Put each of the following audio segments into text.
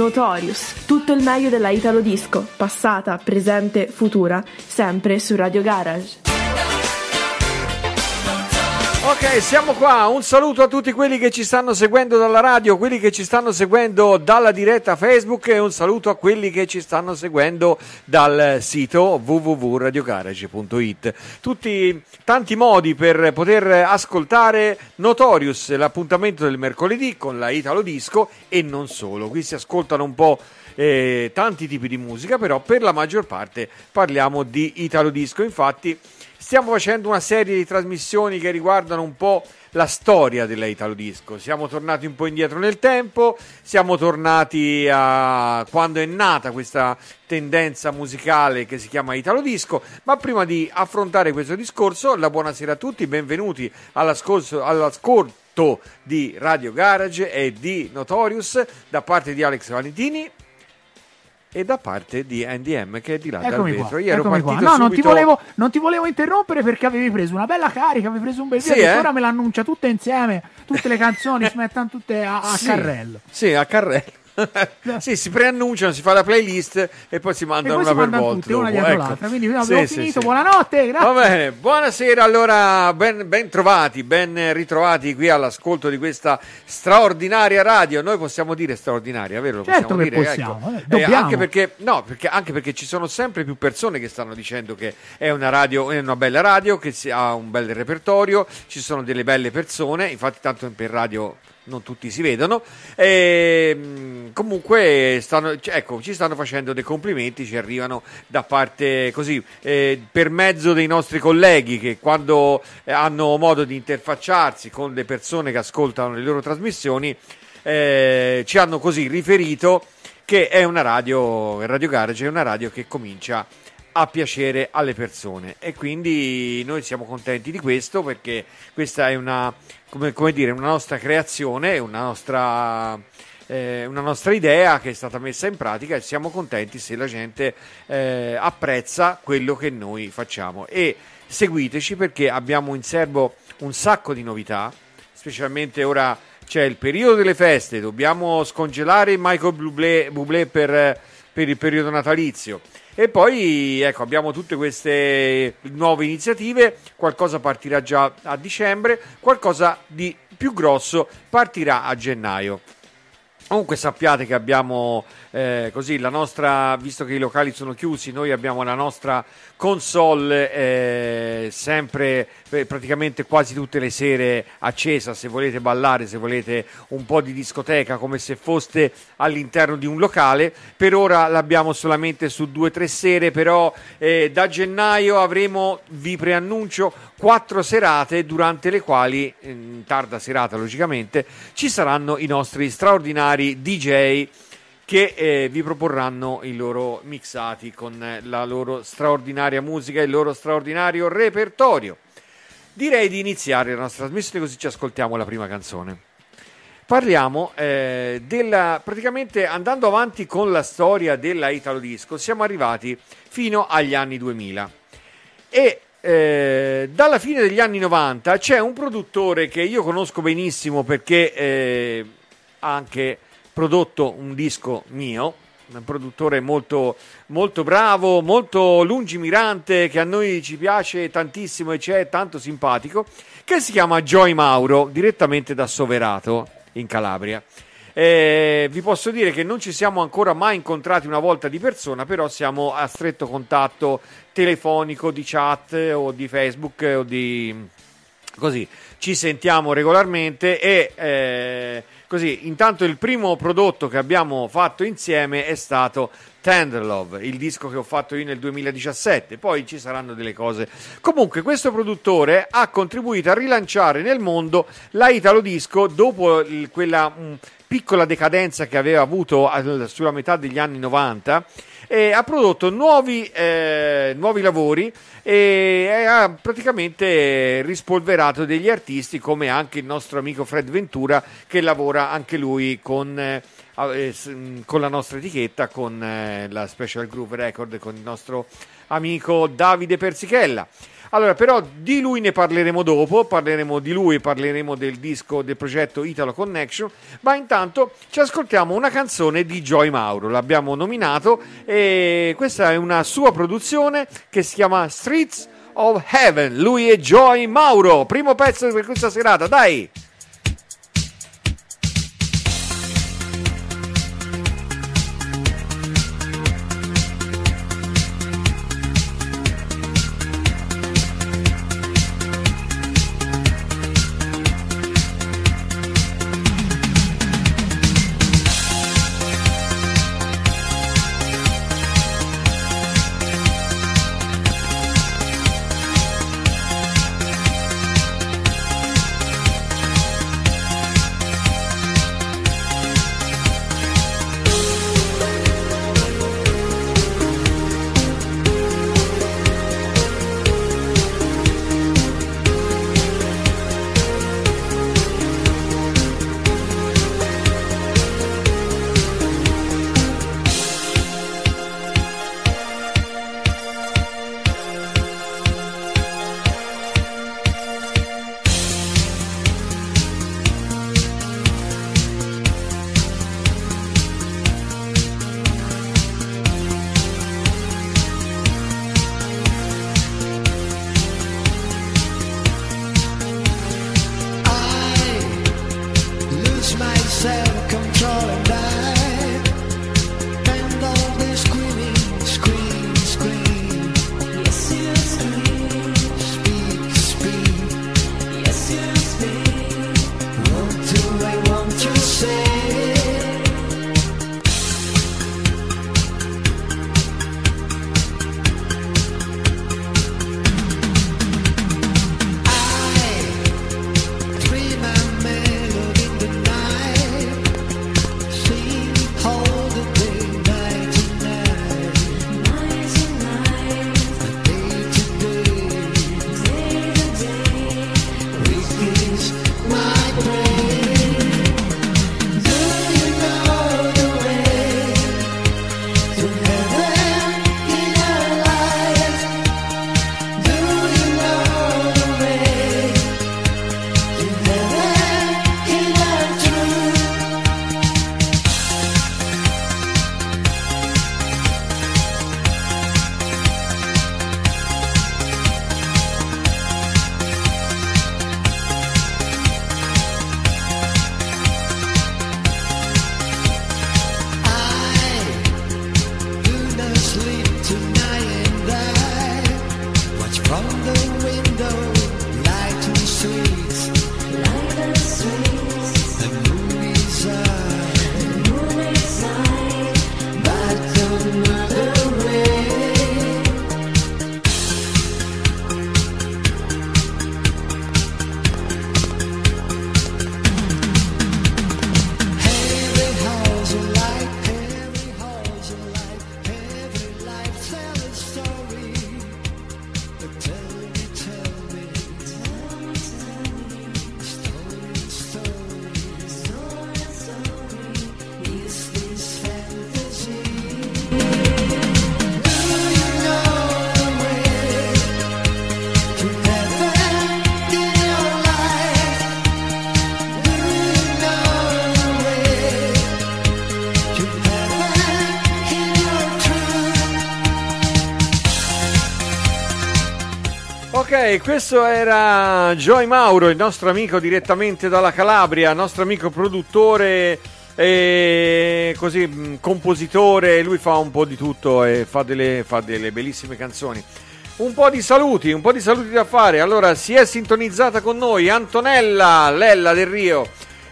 Notorious, tutto il meglio della Italo Disco, passata, presente, futura, sempre su Radio Garage. Ok, siamo qua. Un saluto a tutti quelli che ci stanno seguendo dalla radio, quelli che ci stanno seguendo dalla diretta Facebook e un saluto a quelli che ci stanno seguendo dal sito www.radiogarage.it. Tutti tanti modi per poter ascoltare Notorious, l'appuntamento del mercoledì con la Italo Disco e non solo. Qui si ascoltano un po' eh, tanti tipi di musica, però per la maggior parte parliamo di Italo Disco. Infatti stiamo facendo una serie di trasmissioni che riguardano un po' la storia della Italo Disco. Siamo tornati un po' indietro nel tempo, siamo tornati a quando è nata questa tendenza musicale che si chiama Italo Disco, ma prima di affrontare questo discorso, la buonasera a tutti, benvenuti all'ascolto, all'ascolto di Radio Garage e di Notorious da parte di Alex Valentini e da parte di NDM che è di là Eccomi dal vetro. Io ero eccomi qua. No, non ti, volevo, non ti volevo interrompere perché avevi preso una bella carica, avevi preso un bel Sì, video eh? ora me l'annuncia tutte insieme, tutte le canzoni si mettono tutte a, a Sì. carrello. Sì, a carrello. Sì, si preannunciano, si fa la playlist e poi si mandano una si per mandano volta. tutte una dietro ecco. l'altra. Quindi no, Sì, finito, sì. buonanotte, grazie. Va bene, buonasera allora, ben, ben trovati, ben ritrovati qui all'ascolto di questa straordinaria radio. Noi possiamo dire straordinaria, vero? Lo Certo possiamo che dire, possiamo, ecco. eh, dobbiamo. anche perché, no, perché, anche perché ci sono sempre più persone che stanno dicendo che è una radio, è una bella radio, che ha un bel repertorio, ci sono delle belle persone, infatti tanto per radio non tutti si vedono. E, mh, comunque stanno, cioè, ecco, ci stanno facendo dei complimenti, ci arrivano da parte così eh, per mezzo dei nostri colleghi che quando eh, hanno modo di interfacciarsi con le persone che ascoltano le loro trasmissioni eh, ci hanno così riferito che è una radio, Radio Garage è una radio che comincia a piacere alle persone e quindi noi siamo contenti di questo perché questa è una, come, come dire, una nostra creazione, una nostra, eh, una nostra idea che è stata messa in pratica e siamo contenti se la gente eh, apprezza quello che noi facciamo e seguiteci perché abbiamo in serbo un sacco di novità, specialmente ora c'è il periodo delle feste, dobbiamo scongelare Michael Bublé, Bublé per, per il periodo natalizio. E poi ecco, abbiamo tutte queste nuove iniziative, qualcosa partirà già a dicembre, qualcosa di più grosso partirà a gennaio. Comunque sappiate che abbiamo eh, così la nostra, visto che i locali sono chiusi, noi abbiamo la nostra console eh, sempre eh, praticamente quasi tutte le sere accesa. Se volete ballare, se volete un po' di discoteca, come se foste all'interno di un locale. Per ora l'abbiamo solamente su due o tre sere, però eh, da gennaio avremo, vi preannuncio, quattro serate durante le quali, in tarda serata logicamente, ci saranno i nostri straordinari DJ che eh, vi proporranno i loro mixati con la loro straordinaria musica e il loro straordinario repertorio. Direi di iniziare la nostra trasmissione così ci ascoltiamo la prima canzone. Parliamo eh, della praticamente andando avanti con la storia della Italo Disco, siamo arrivati fino agli anni 2000 e eh, dalla fine degli anni 90 c'è un produttore che io conosco benissimo perché eh, anche prodotto un disco mio, un produttore molto, molto bravo, molto lungimirante, che a noi ci piace tantissimo e c'è tanto simpatico, che si chiama Joy Mauro, direttamente da Soverato, in Calabria. Eh, vi posso dire che non ci siamo ancora mai incontrati una volta di persona, però siamo a stretto contatto telefonico, di chat o di Facebook o di così. Ci sentiamo regolarmente e eh, così. Intanto il primo prodotto che abbiamo fatto insieme è stato Tender Love, il disco che ho fatto io nel 2017, poi ci saranno delle cose. Comunque questo produttore ha contribuito a rilanciare nel mondo la Italo Disco dopo quella mh, piccola decadenza che aveva avuto sulla metà degli anni 90 e ha prodotto nuovi, eh, nuovi lavori e ha praticamente rispolverato degli artisti come anche il nostro amico Fred Ventura che lavora anche lui con, eh, eh con la nostra etichetta, con eh, la Special Groove Record, con il nostro amico Davide Persichella. Allora, però di lui ne parleremo dopo, parleremo di lui, parleremo del disco del progetto Italo Connection, ma intanto ci ascoltiamo una canzone di Joy Mauro, l'abbiamo nominato e questa è una sua produzione che si chiama Streets of Heaven. Lui è Joy Mauro, primo pezzo per questa serata, dai! Questo era Joy Mauro, il nostro amico direttamente dalla Calabria, nostro amico produttore e così mm, compositore, lui fa un po' di tutto e fa delle, fa delle bellissime canzoni. Un po' di saluti, un po' di saluti da fare. Allora, si è sintonizzata con noi Antonella Lella del Rio,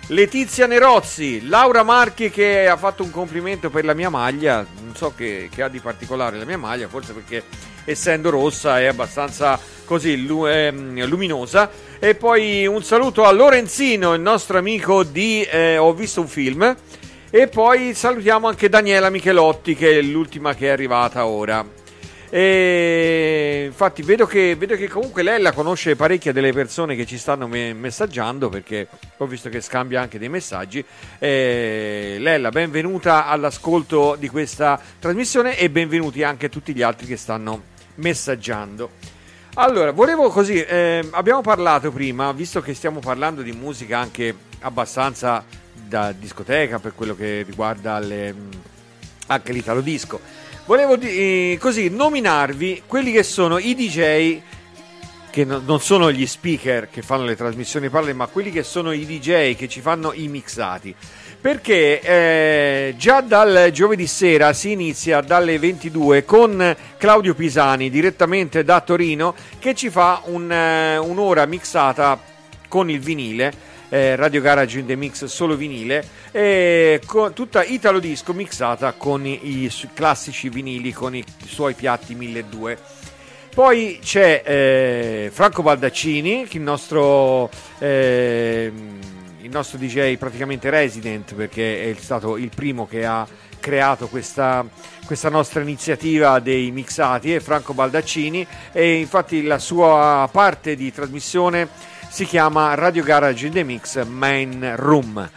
Letizia Nerozzi, Laura Marchi che ha fatto un complimento per la mia maglia non so che, che ha di particolare la mia maglia, forse perché essendo rossa è abbastanza così ehm, luminosa. E poi un saluto a Lorenzino, il nostro amico di eh, Ho visto un film. E poi salutiamo anche Daniela Michelotti, che è l'ultima che è arrivata ora. E infatti vedo che, vedo che comunque lei la conosce parecchie delle persone che ci stanno me- messaggiando perché ho visto che scambia anche dei messaggi. E Lella, benvenuta all'ascolto di questa trasmissione e benvenuti anche a tutti gli altri che stanno messaggiando. Allora, volevo così, eh, abbiamo parlato prima, visto che stiamo parlando di musica anche abbastanza da discoteca per quello che riguarda le, anche l'italo disco Volevo di, eh, così nominarvi quelli che sono i DJ che no, non sono gli speaker che fanno le trasmissioni parole, ma quelli che sono i DJ che ci fanno i mixati. Perché eh, già dal giovedì sera si inizia dalle 22 con Claudio Pisani direttamente da Torino che ci fa un, uh, un'ora mixata con il vinile eh, Radio Garage in the Mix solo vinile, e con tutta Italo Disco mixata con i, i classici vinili con i, i suoi piatti 1200. Poi c'è eh, Franco Baldaccini, il nostro, eh, il nostro DJ praticamente resident, perché è stato il primo che ha creato questa, questa nostra iniziativa dei mixati, è Franco Baldaccini, e infatti la sua parte di trasmissione si chiama Radio Garage in the Mix Main Room.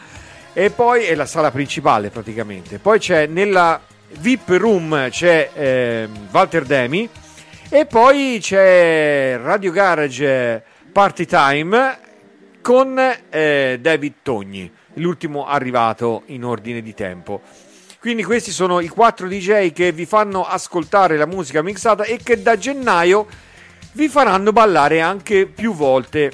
E poi è la sala principale praticamente. Poi c'è nella VIP Room c'è eh, Walter Demi. E poi c'è Radio Garage Party Time con eh, David Togni l'ultimo arrivato in ordine di tempo. Quindi questi sono i quattro DJ che vi fanno ascoltare la musica mixata e che da gennaio vi faranno ballare anche più volte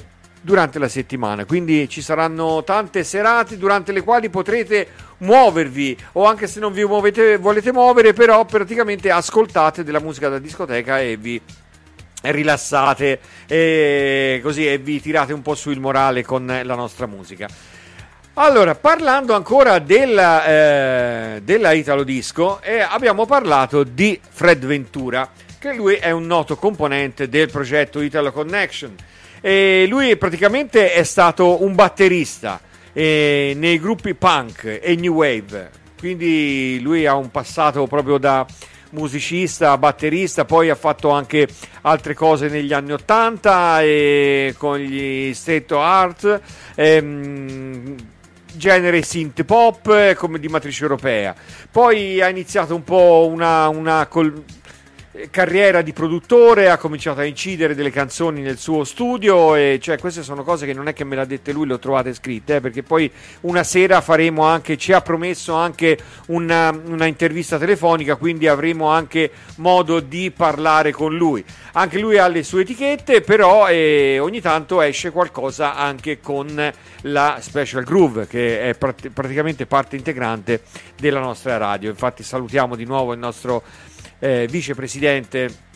durante la settimana. Quindi ci saranno tante serate durante le quali potrete muovervi o anche se non vi muovete, volete muovere, però praticamente ascoltate della musica da discoteca e vi rilassate e così e vi tirate un po' su il morale con la nostra musica. Allora, parlando ancora della, eh, della Italo Disco, eh, abbiamo parlato di Fred Ventura, che lui è un noto componente del progetto Italo Connection e lui praticamente è stato un batterista eh, nei gruppi punk e new wave, quindi lui ha un passato proprio da musicista, batterista, poi ha fatto anche altre cose negli anni 80 e con gli State Art, ehm, genere synth pop eh, come di matrice europea. Poi ha iniziato un po' una, una col- carriera di produttore, ha cominciato a incidere delle canzoni nel suo studio e cioè queste sono cose che non è che me le ha dette lui, le ho trovate scritte, eh, perché poi una sera faremo anche, ci ha promesso anche una, una, intervista telefonica, quindi avremo anche modo di parlare con lui. Anche lui ha le sue etichette, però eh, ogni tanto esce qualcosa anche con la Special Groove, che è prat- praticamente parte integrante della nostra radio. Infatti salutiamo di nuovo il nostro eh, vicepresidente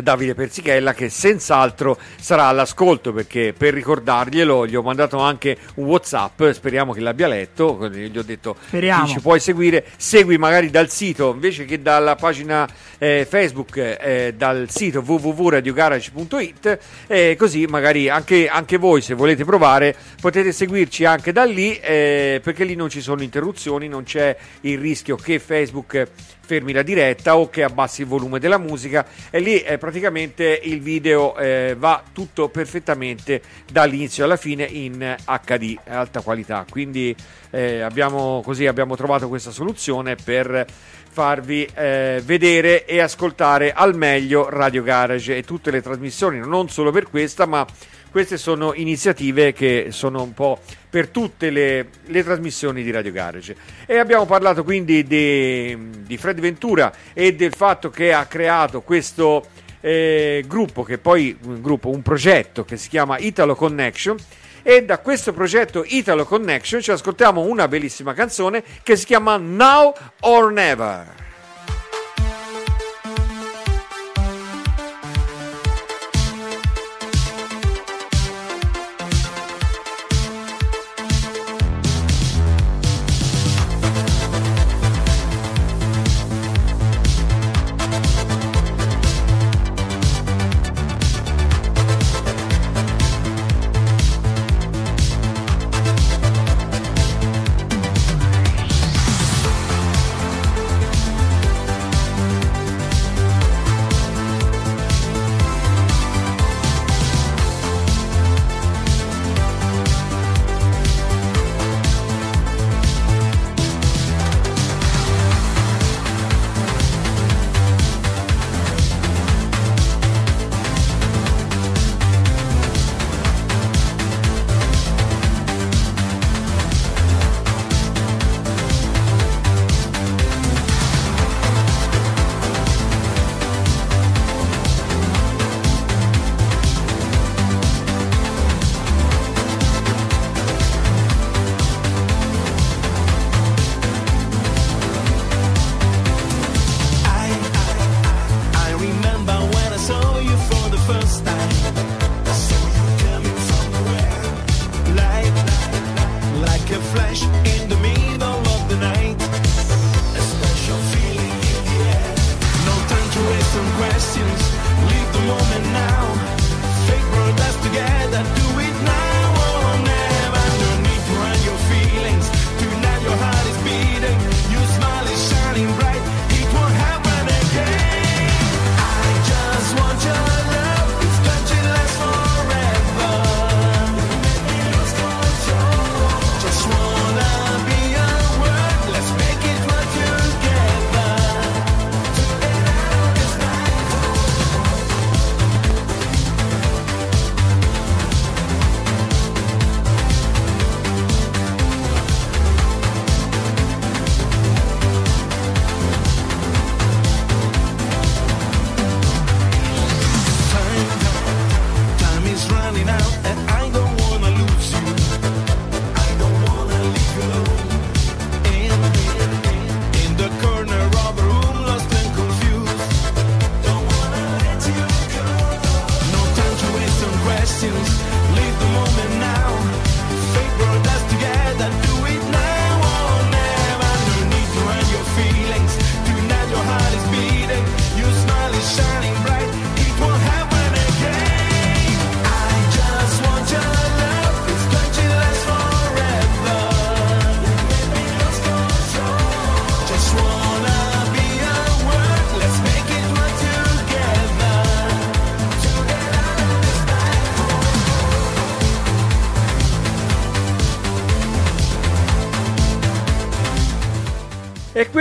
Davide Persichella che senz'altro sarà all'ascolto perché per ricordarglielo gli ho mandato anche un whatsapp speriamo che l'abbia letto gli ho detto speriamo. ci puoi seguire segui magari dal sito invece che dalla pagina eh, facebook eh, dal sito www.radiogarage.it eh, così magari anche, anche, voi se volete provare potete seguirci anche da lì eh, perché lì non ci sono interruzioni non c'è il rischio che facebook fermi la diretta o che abbassi il volume della musica. E lì eh, praticamente il video eh, va tutto perfettamente dall'inizio alla fine in HD alta qualità. Quindi eh, abbiamo, così abbiamo trovato questa soluzione per farvi eh, vedere e ascoltare al meglio Radio Garage e tutte le trasmissioni non solo per questa ma queste sono iniziative che sono un po' per tutte le, le trasmissioni di Radio Garage. E abbiamo parlato quindi di, di Fred Ventura e del fatto che ha creato questo eh, gruppo, che poi un gruppo, un progetto che si chiama Italo Connection. E da questo progetto Italo Connection ci ascoltiamo una bellissima canzone che si chiama Now or Never.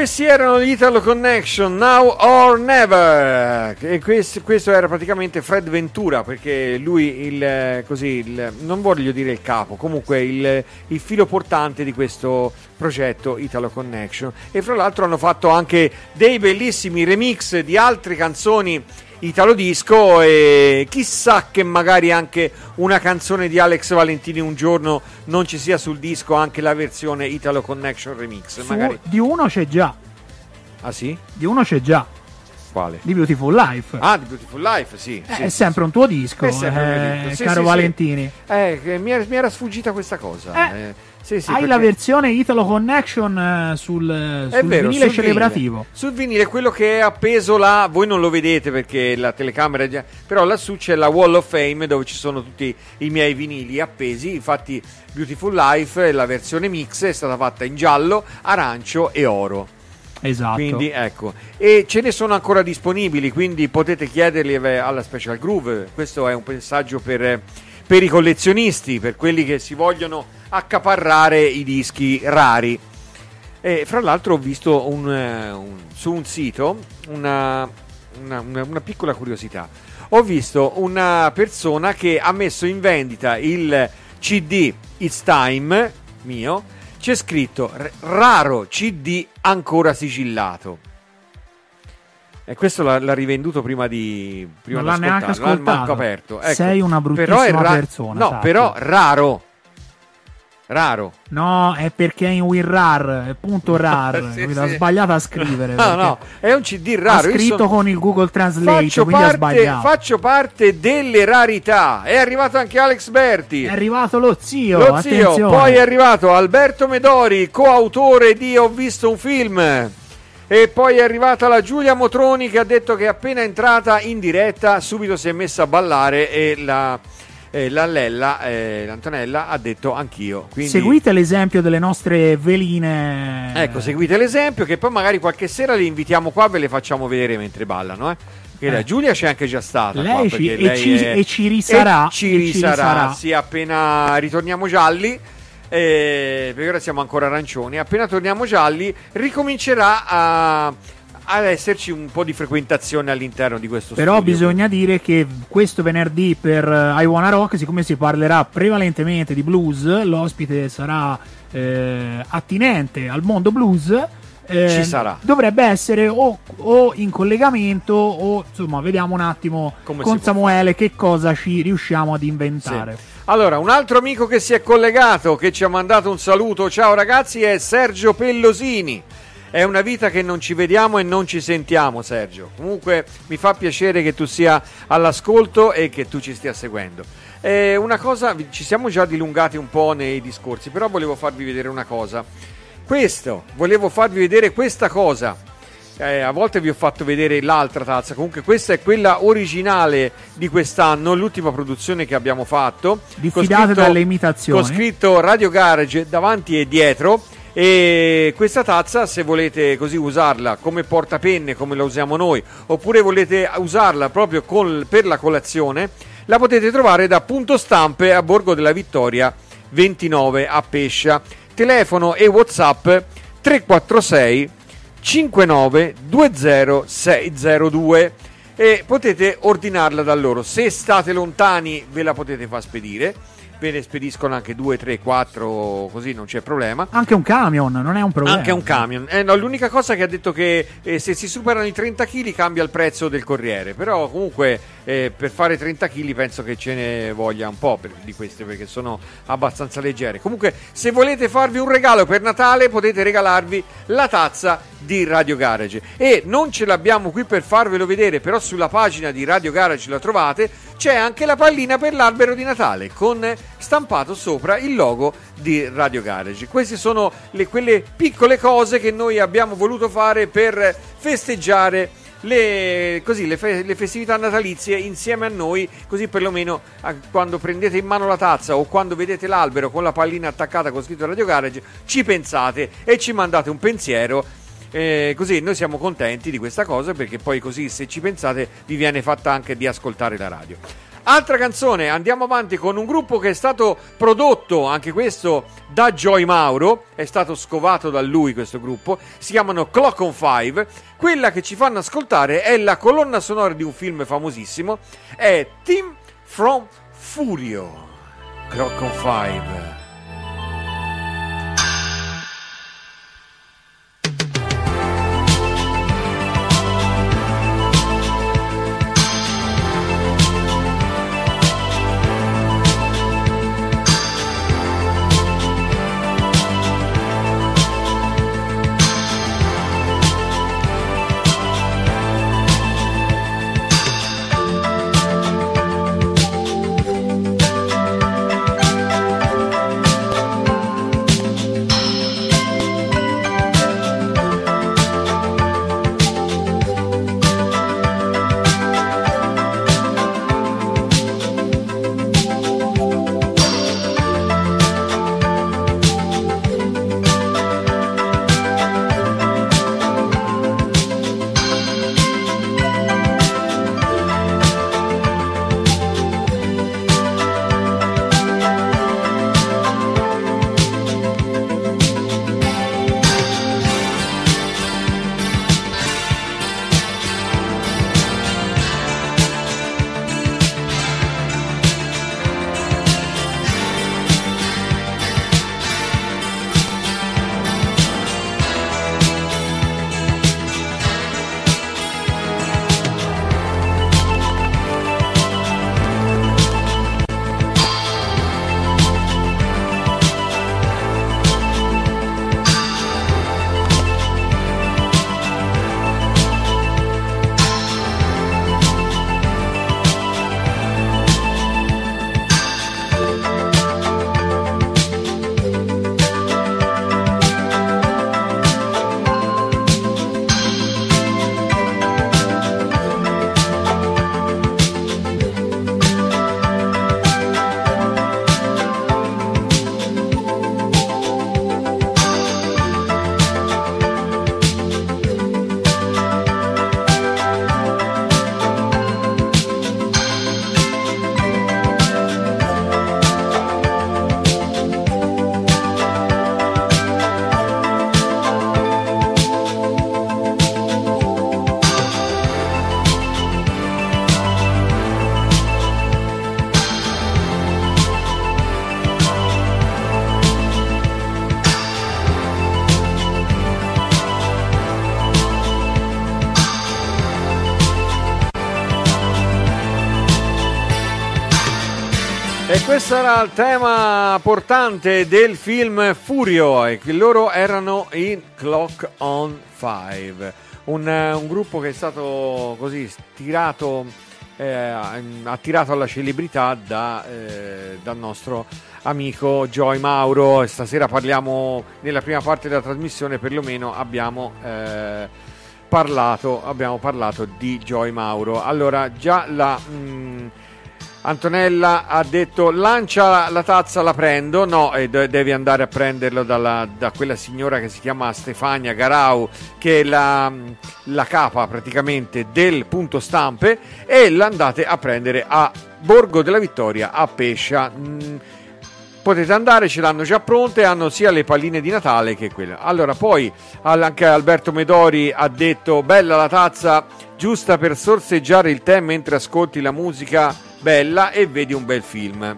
Questi erano gli Italo Connection, Now or Never. E questo, questo era praticamente Fred Ventura, perché lui, il, così, il- non voglio dire il capo, comunque il, il filo portante di questo progetto Italo Connection. E fra l'altro hanno fatto anche dei bellissimi remix di altre canzoni Italo Disco e chissà che magari anche una canzone di Alex Valentini un giorno non ci sia sul disco anche la versione Italo Connection Remix. Su- Magari... Di uno c'è già. Ah sì? Di uno c'è già. Quale? Di Beautiful Life. Ah, di Beautiful Life, sì. Eh, sì, è sì, sempre un tuo disco, È eh. Sì, caro sì, sì. Valentini. Eh, mi, era, mi era sfuggita questa cosa. Eh, Eh, sì, sì, Hai perché- la versione Italo Connection eh, sul, È sul vero, vinile sul celebrativo. Vinile. Sul vinile quello che è appeso là, voi non lo vedete perché la telecamera è già, però lassù c'è la Wall of Fame dove ci sono tutti i miei vinili appesi, infatti Beautiful Life, la versione mix è stata fatta in giallo, arancio e oro. Esatto. Quindi ecco, e ce ne sono ancora disponibili, quindi potete chiederli eh, alla Special Groove. Questo è un messaggio per, eh, per i collezionisti, per quelli che si vogliono accaparrare i dischi rari. E fra l'altro ho visto un, eh, un- su un sito una, una- una- una piccola curiosità. Ho visto una persona che ha messo in vendita il CD It's Time mio. C'è scritto "R- raro CD ancora sigillato. E questo l'ha, l'ha rivenduto prima di prima Non l'ha neanche l'ha manco ascoltato. aperto. Ecco. Sei una bruttissima persona, No, sappi. però raro. Raro. No, è perché è in WinRAR, è punto RAR. Sì? Ha sì. sbagliato a scrivere. No, no, è un CD Ha raro. Io scritto sono- con il Google Translate, faccio quindi ha parte, sbagliato. faccio parte delle rarità. È arrivato anche Alex Berti. È arrivato lo zio, Lo zio, poi è arrivato Alberto Medori, coautore di Ho visto un film. E poi è arrivata la Giulia Motroni che ha detto che appena entrata in diretta subito si è messa a ballare e la, eh, la Lella, eh, l'Antonella ha detto anch'io. Quindi, Seguite l'esempio delle nostre veline. Ecco, seguite l'esempio che poi magari qualche sera li invitiamo qua e ve le facciamo vedere mentre ballano. Eh? La Eh. Giulia c'è anche già stata. Lei qua, ci- perché e lei ci- è- e ci risarà, e ci e ci risarà, risarà. Sì, appena ritorniamo gialli. Eh, perché ora siamo ancora arancioni. Appena torniamo gialli, ricomincerà a, ad esserci un po' di frequentazione all'interno di questo Però studio. bisogna dire che questo venerdì per eh, I Wanna Rock, siccome si parlerà prevalentemente di blues, l'ospite sarà eh, attinente al mondo blues. eh, Ci sarà. Dovrebbe essere o, o in collegamento o insomma vediamo un attimo Come con Samuele che cosa ci riusciamo ad inventare. Sì. Allora, un altro amico che si è collegato, che ci ha mandato un saluto, ciao ragazzi, è Sergio Pellosini. È una vita che non ci vediamo e non ci sentiamo, Sergio. Comunque mi fa piacere che tu sia all'ascolto e che tu ci stia seguendo. Eh, una cosa, ci siamo già dilungati un po' nei discorsi, però volevo farvi vedere una cosa. Questo, volevo farvi vedere questa cosa. Eh, a volte vi ho fatto vedere l'altra tazza, comunque questa è quella originale di quest'anno, l'ultima produzione che abbiamo fatto. Diffidate dalle imitazioni. Con scritto Radio Garage davanti e dietro. E questa tazza, se volete così usarla come portapenne, come la usiamo noi, oppure volete usarla proprio col- per la colazione, la potete trovare da Punto Stampe a Borgo della Vittoria 29 a Pescia. Telefono e WhatsApp 346 59 20602 e potete ordinarla da loro. Se state lontani ve la potete far spedire. Ve ne spediscono anche 2, 3, 4, così non c'è problema. Anche un camion, non è un problema. Anche un camion. Eh, no, l'unica cosa che ha detto che eh, se si superano i 30 kg cambia il prezzo del corriere. Però comunque eh, per fare 30 kg penso che ce ne voglia un po' per- di queste perché sono abbastanza leggere. Comunque se volete farvi un regalo per Natale potete regalarvi la tazza di Radio Garage. E non ce l'abbiamo qui per farvelo vedere, però sulla pagina di Radio Garage la trovate. C'è anche la pallina per l'albero di Natale con stampato sopra il logo di Radio Garage. Queste sono le- quelle piccole cose che noi abbiamo voluto fare per festeggiare le, così, le, fe- le festività natalizie insieme a noi, così perlomeno a- quando prendete in mano la tazza o quando vedete l'albero con la pallina attaccata con scritto Radio Garage, ci pensate e ci mandate un pensiero. Eh, così noi siamo contenti di questa cosa perché poi così se ci pensate vi viene fatta anche di ascoltare la radio. Altra canzone, andiamo avanti con un gruppo che è stato prodotto, anche questo, da Joy Mauro, è stato scovato da lui questo gruppo, si chiamano Clock on Five, quella che ci fanno ascoltare è la colonna sonora di un film famosissimo, è Team from Furio, Clock on Five. Questo era il tema portante del film Furio e loro erano i Clock on Five, un, un gruppo che è stato così tirato, eh, attirato alla celebrità da, eh, dal nostro amico Joy Mauro. Stasera parliamo, nella prima parte della trasmissione perlomeno abbiamo... eh, Parlato, abbiamo parlato di Joy Mauro. Allora, già la mh, Antonella ha detto lancia la tazza, la prendo. No, e de- devi andare a prenderlo dalla- da quella signora che si chiama Stefania Garau, che è la, la capa praticamente del punto stampe, e l'andate a prendere a Borgo della Vittoria a Pescia. Mm, potete andare, ce l'hanno già pronte, hanno sia le palline di Natale che quelle. Allora, poi anche Alberto Medori ha detto bella la tazza, giusta per sorseggiare il tè mentre ascolti la musica bella e vedi un bel film.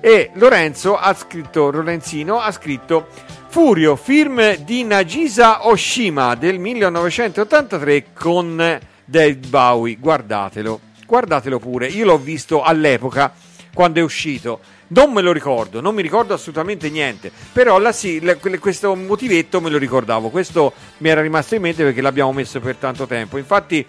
E Lorenzo ha scritto, Lorenzino ha scritto Furio, film di Nagisa Oshima del 1983 con David Bowie. Guardatelo, guardatelo pure. Io l'ho visto all'epoca quando è uscito. Non me lo ricordo, non mi ricordo assolutamente niente. Però la, sì, la- questo motivetto me lo ricordavo. Questo mi era rimasto in mente perché l'abbiamo messo per tanto tempo. Infatti,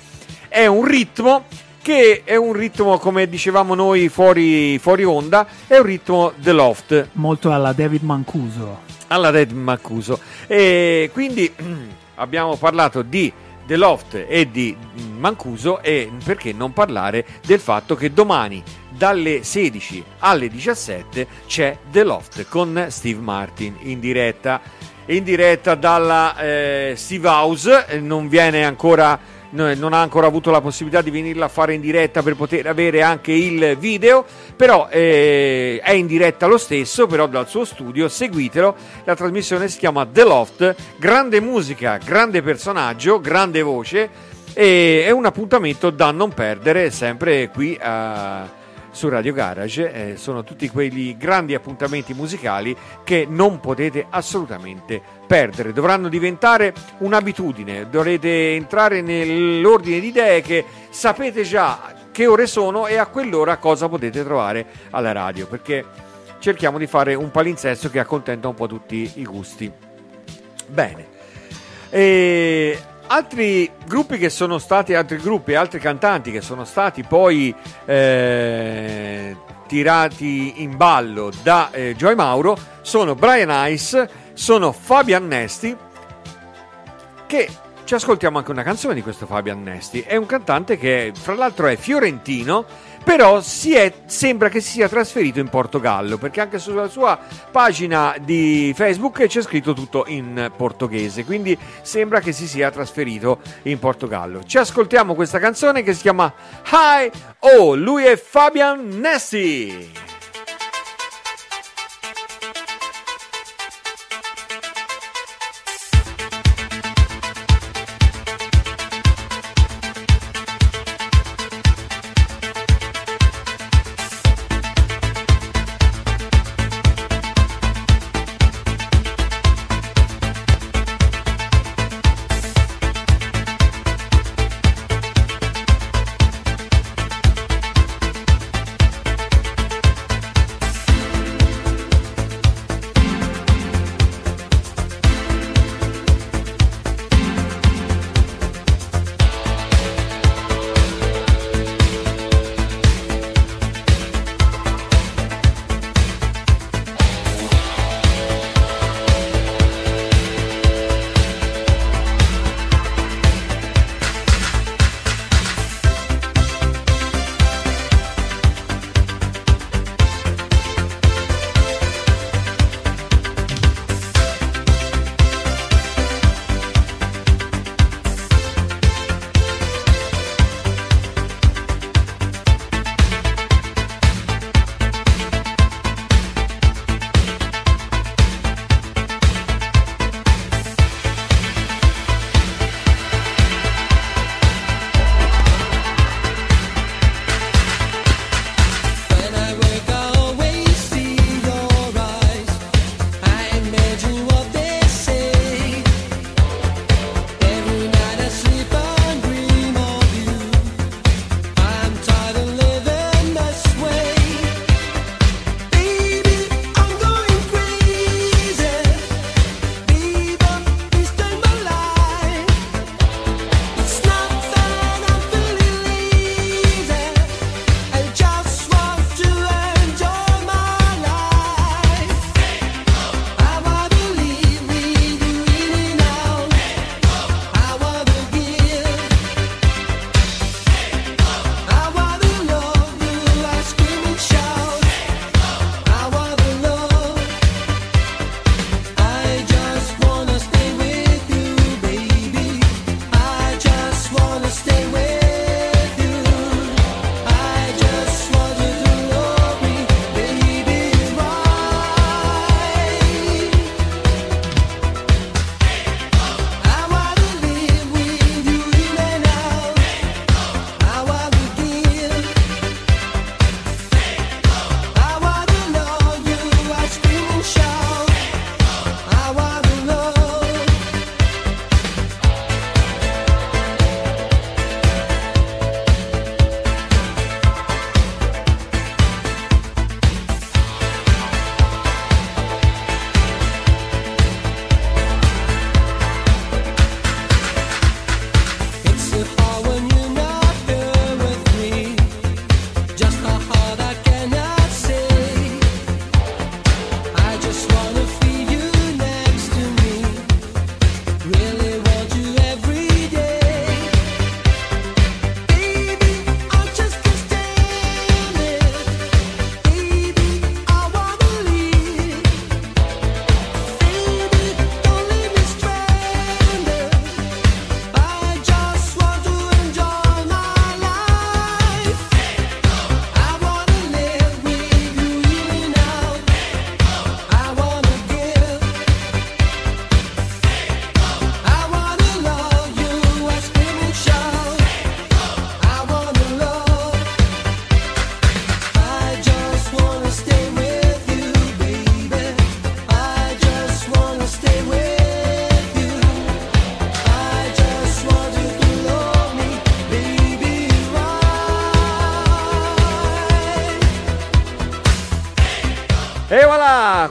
è un ritmo che è un ritmo, come dicevamo noi fuori, fuori onda, è un ritmo The Loft, Molto alla David Mancuso. alla Red Mancuso. E quindi abbiamo parlato di The Loft e di Mancuso e perché non parlare del fatto che domani dalle 16 alle 17 c'è The Loft con Steve Martin in diretta. In diretta dalla eh, Steve House eh, non viene ancora no- non ha ancora avuto la possibilità di venirla a fare in diretta per poter avere anche il video però eh, è in diretta lo stesso però dal suo studio. Seguitelo la trasmissione si chiama The Loft grande musica grande personaggio grande voce e è un appuntamento da non perdere sempre qui a su Radio Garage eh, sono tutti quegli grandi appuntamenti musicali che non potete assolutamente perdere. Dovranno diventare un'abitudine, dovrete entrare nell'ordine di idee che sapete già che ore sono e a quell'ora cosa potete trovare alla radio, perché cerchiamo di fare un palinsesto che accontenta un po' tutti i gusti. Bene. E altri gruppi che sono stati, altri gruppi, altri cantanti che sono stati poi eh, tirati in ballo da eh, Joy Mauro sono Brian Ice, sono Fabian Nesti, che ci ascoltiamo anche una canzone di questo Fabian Nesti. È un cantante che, fra l'altro, è fiorentino, però è- sembra che si sia trasferito in Portogallo, perché anche sulla sua pagina di Facebook c'è scritto tutto in portoghese, quindi sembra che si sia trasferito in Portogallo. Ci ascoltiamo questa canzone che si chiama Hi Oh, lui è Fabian Nesti.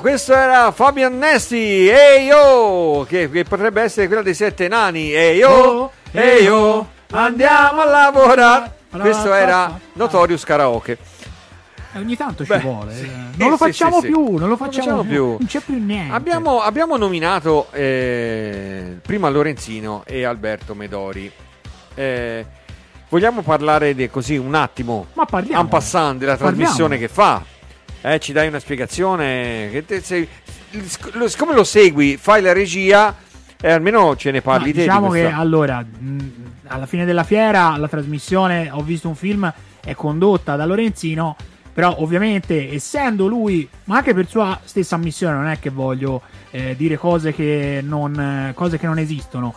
Questo era Fabian Nesti, ehi yo, che, che potrebbe essere quella dei sette nani, ehi yo, Oh, andiamo a lavorare. Questo era. Notorious Karaoke. Eh, ogni tanto Beh, ci vuole. sì. eh. Non lo facciamo sì, sì. più, non lo Non facciamo, facciamo più. Non c'è più niente. Abbiamo, abbiamo nominato eh, prima Lorenzino e Alberto Medori. Eh, vogliamo parlare di così un attimo, Ma parliamo. en passant, della Parliamo. trasmissione che fa? Eh, ci dai una spiegazione? Che te sei- lo- siccome lo segui, fai la regia e almeno ce ne No, parli te. di diciamo che questa- allora, mh, alla fine della fiera, la trasmissione Ho visto un film è condotta da Lorenzino. Però, ovviamente, essendo lui, ma anche per sua stessa ammissione, non è che voglio eh, dire cose che, non, eh, cose che non esistono.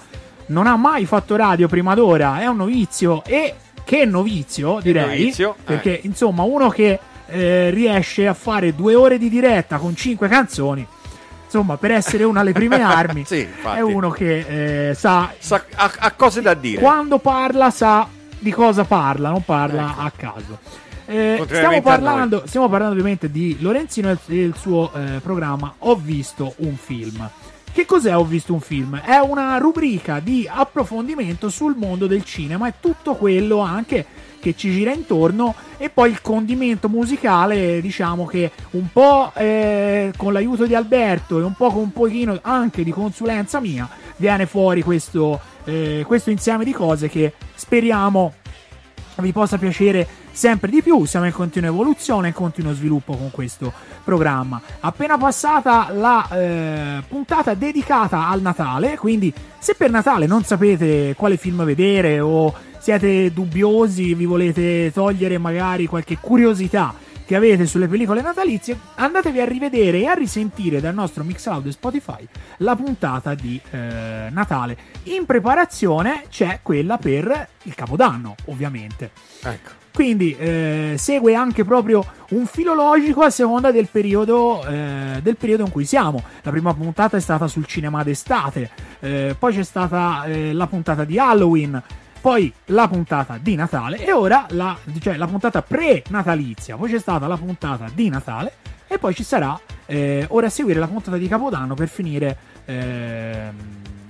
Non ha mai fatto radio prima d'ora, è un novizio e che novizio, direi. novizio, perché, insomma, uno che eh, riesce a fare due ore di diretta con cinque canzoni. Insomma, per essere uno alle prime armi, Sì, è uno che eh, sa Sa- ha, ha cose da dire. quando parla sa di cosa parla, non parla Ecco. a caso. Eh, stiamo, a parlando, stiamo parlando ovviamente di Lorenzino e il- e il suo eh, programma Ho visto un film. Che cos'è Ho visto un film? È una rubrica di approfondimento sul mondo del cinema e tutto quello anche che ci gira intorno e poi il condimento musicale, diciamo che un po' eh, con l'aiuto di Alberto e un po' con un pochino anche di consulenza mia viene fuori questo, eh, questo insieme di cose che speriamo vi possa piacere sempre di più. Siamo in continua evoluzione, in continuo sviluppo con questo programma. Appena passata la eh, puntata dedicata al Natale, quindi se per Natale non sapete quale film vedere o siete dubbiosi, vi volete togliere magari qualche curiosità che avete sulle pellicole natalizie, andatevi a rivedere e a risentire dal nostro Mixcloud e Spotify la puntata di eh, Natale. In preparazione c'è quella per il Capodanno, ovviamente. Ecco. Quindi eh, segue anche proprio un filologico a seconda del periodo, eh, del periodo in cui siamo. La prima puntata è stata sul cinema d'estate, eh, poi c'è stata eh, la puntata di Halloween, poi la puntata di Natale e ora la, cioè, la puntata pre-natalizia, poi c'è stata la puntata di Natale e poi ci sarà eh, ora a seguire la puntata di Capodanno per finire, ehm,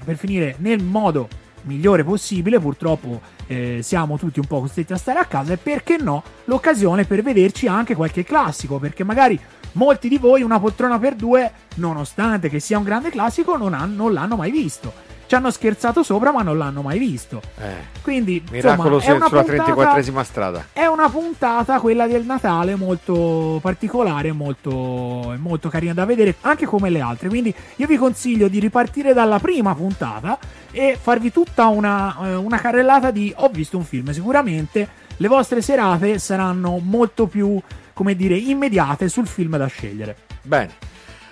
per finire nel modo migliore possibile. Purtroppo eh, siamo tutti un po' costretti a stare a casa e perché no l'occasione per vederci anche qualche classico perché magari molti di voi una poltrona per due nonostante che sia un grande classico non, hanno- non l'hanno mai visto ci hanno scherzato sopra ma non l'hanno mai visto Eh, quindi miracolo insomma, sulla puntata- 34esima strada. è una puntata, quella del Natale, molto particolare, molto, molto carina da vedere, anche come le altre. Quindi io vi consiglio di ripartire dalla prima puntata e farvi tutta una, eh, una carrellata di ho visto un film. Sicuramente le vostre serate saranno molto più, come dire, immediate sul film da scegliere. Bene.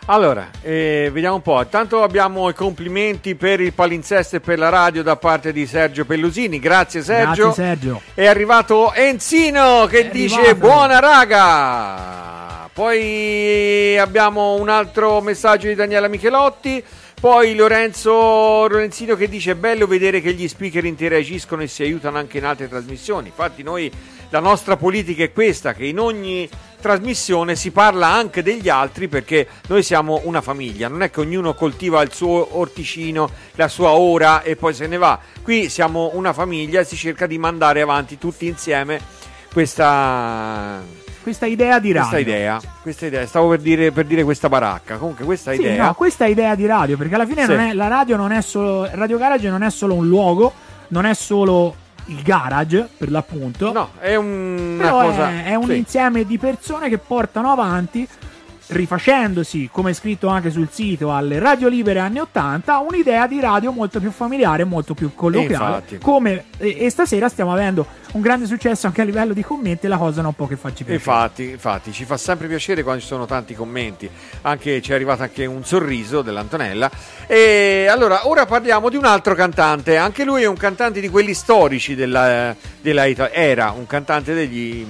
Allora, eh, vediamo un po'. Intanto abbiamo i complimenti per il palinsesto e per la radio da parte di Sergio Pellusini. Grazie Sergio. Grazie Sergio. È arrivato Enzino che È dice arrivato. buona raga. Poi abbiamo un altro messaggio di Daniela Michelotti. Poi Lorenzo Lorenzino che dice è bello vedere che gli speaker interagiscono e si aiutano anche in altre trasmissioni. Infatti noi la nostra politica è questa, che in ogni trasmissione si parla anche degli altri perché noi siamo una famiglia, non è che ognuno coltiva il suo orticino, la sua ora e poi se ne va. Qui siamo una famiglia e si cerca di mandare avanti tutti insieme questa, Questa idea di radio. questa idea. Questa idea. Stavo per dire, per dire questa baracca. Comunque questa Sì, idea. no, questa idea di radio, perché alla fine Sì. è- la radio non è solo. Radio Garage non è solo un luogo, non è solo il garage, per l'appunto. No, è un- Però cosa. è, è un sì. insieme di persone che portano avanti, rifacendosi, come è scritto anche sul sito, alle radio libere anni 80, un'idea di radio molto più familiare, molto più colloquiale. infatti. Come, e, e stasera stiamo avendo un grande successo anche a livello di commenti e la cosa non può che farci piacere. Infatti, infatti, ci fa sempre piacere quando ci sono tanti commenti. Anche ci è arrivato anche un sorriso dell'Antonella. E allora, ora parliamo di un altro cantante. Anche lui è un cantante di quelli storici della, della Ita- Era un cantante degli,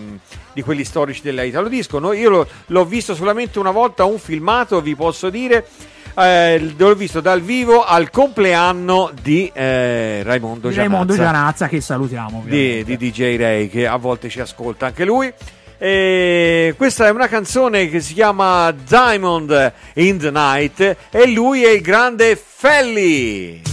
di quelli storici dell'Aitalo Disco. No, io lo, l'ho visto solamente una volta, un filmato, vi posso dire. Eh, l'ho visto dal vivo al compleanno di eh, Raimondo, di Gianazza, Raimondo Gianazza che salutiamo di, di DJ Ray che a volte ci ascolta anche lui e questa è una canzone che si chiama Diamond in the Night e lui è il grande Felly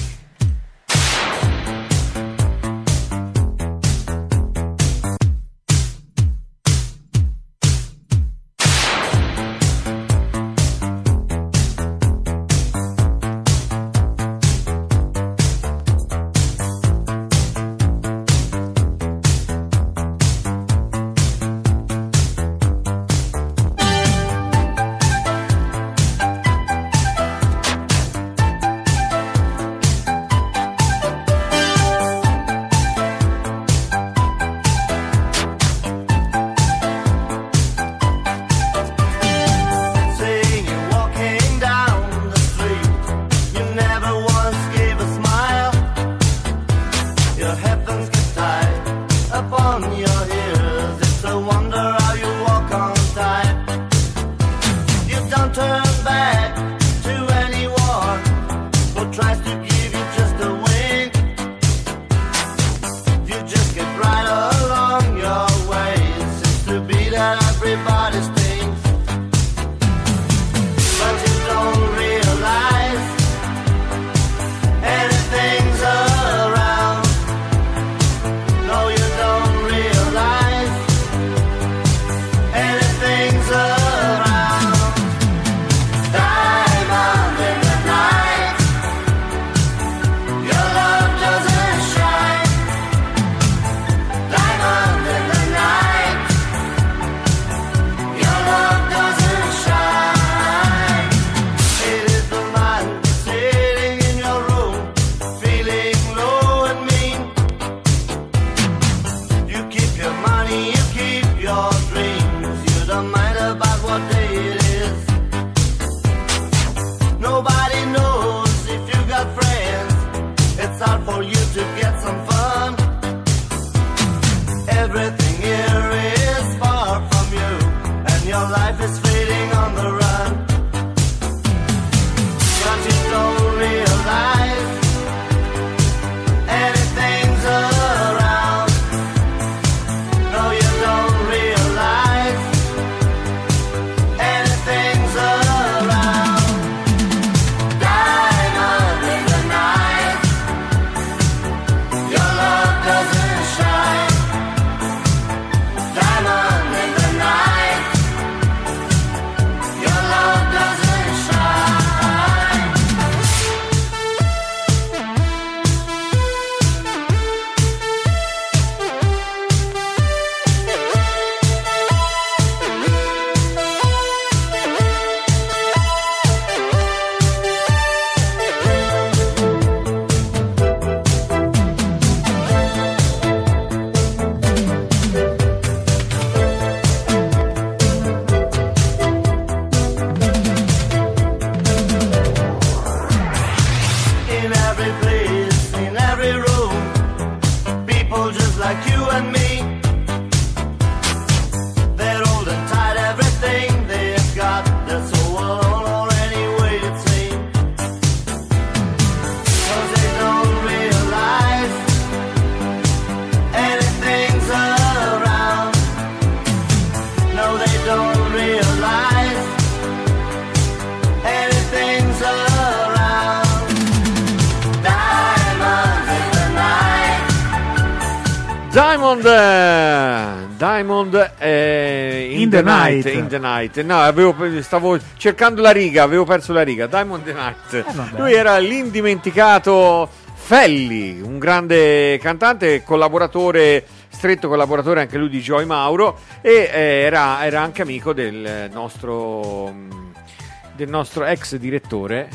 Diamond Night. No, avevo, stavo cercando la riga, avevo perso la riga. Diamond Night. Eh, Lui era l'indimenticato Felli, un grande cantante, collaboratore stretto collaboratore anche lui di Joy Mauro e eh, era, era, anche amico del nostro, mm, del nostro ex direttore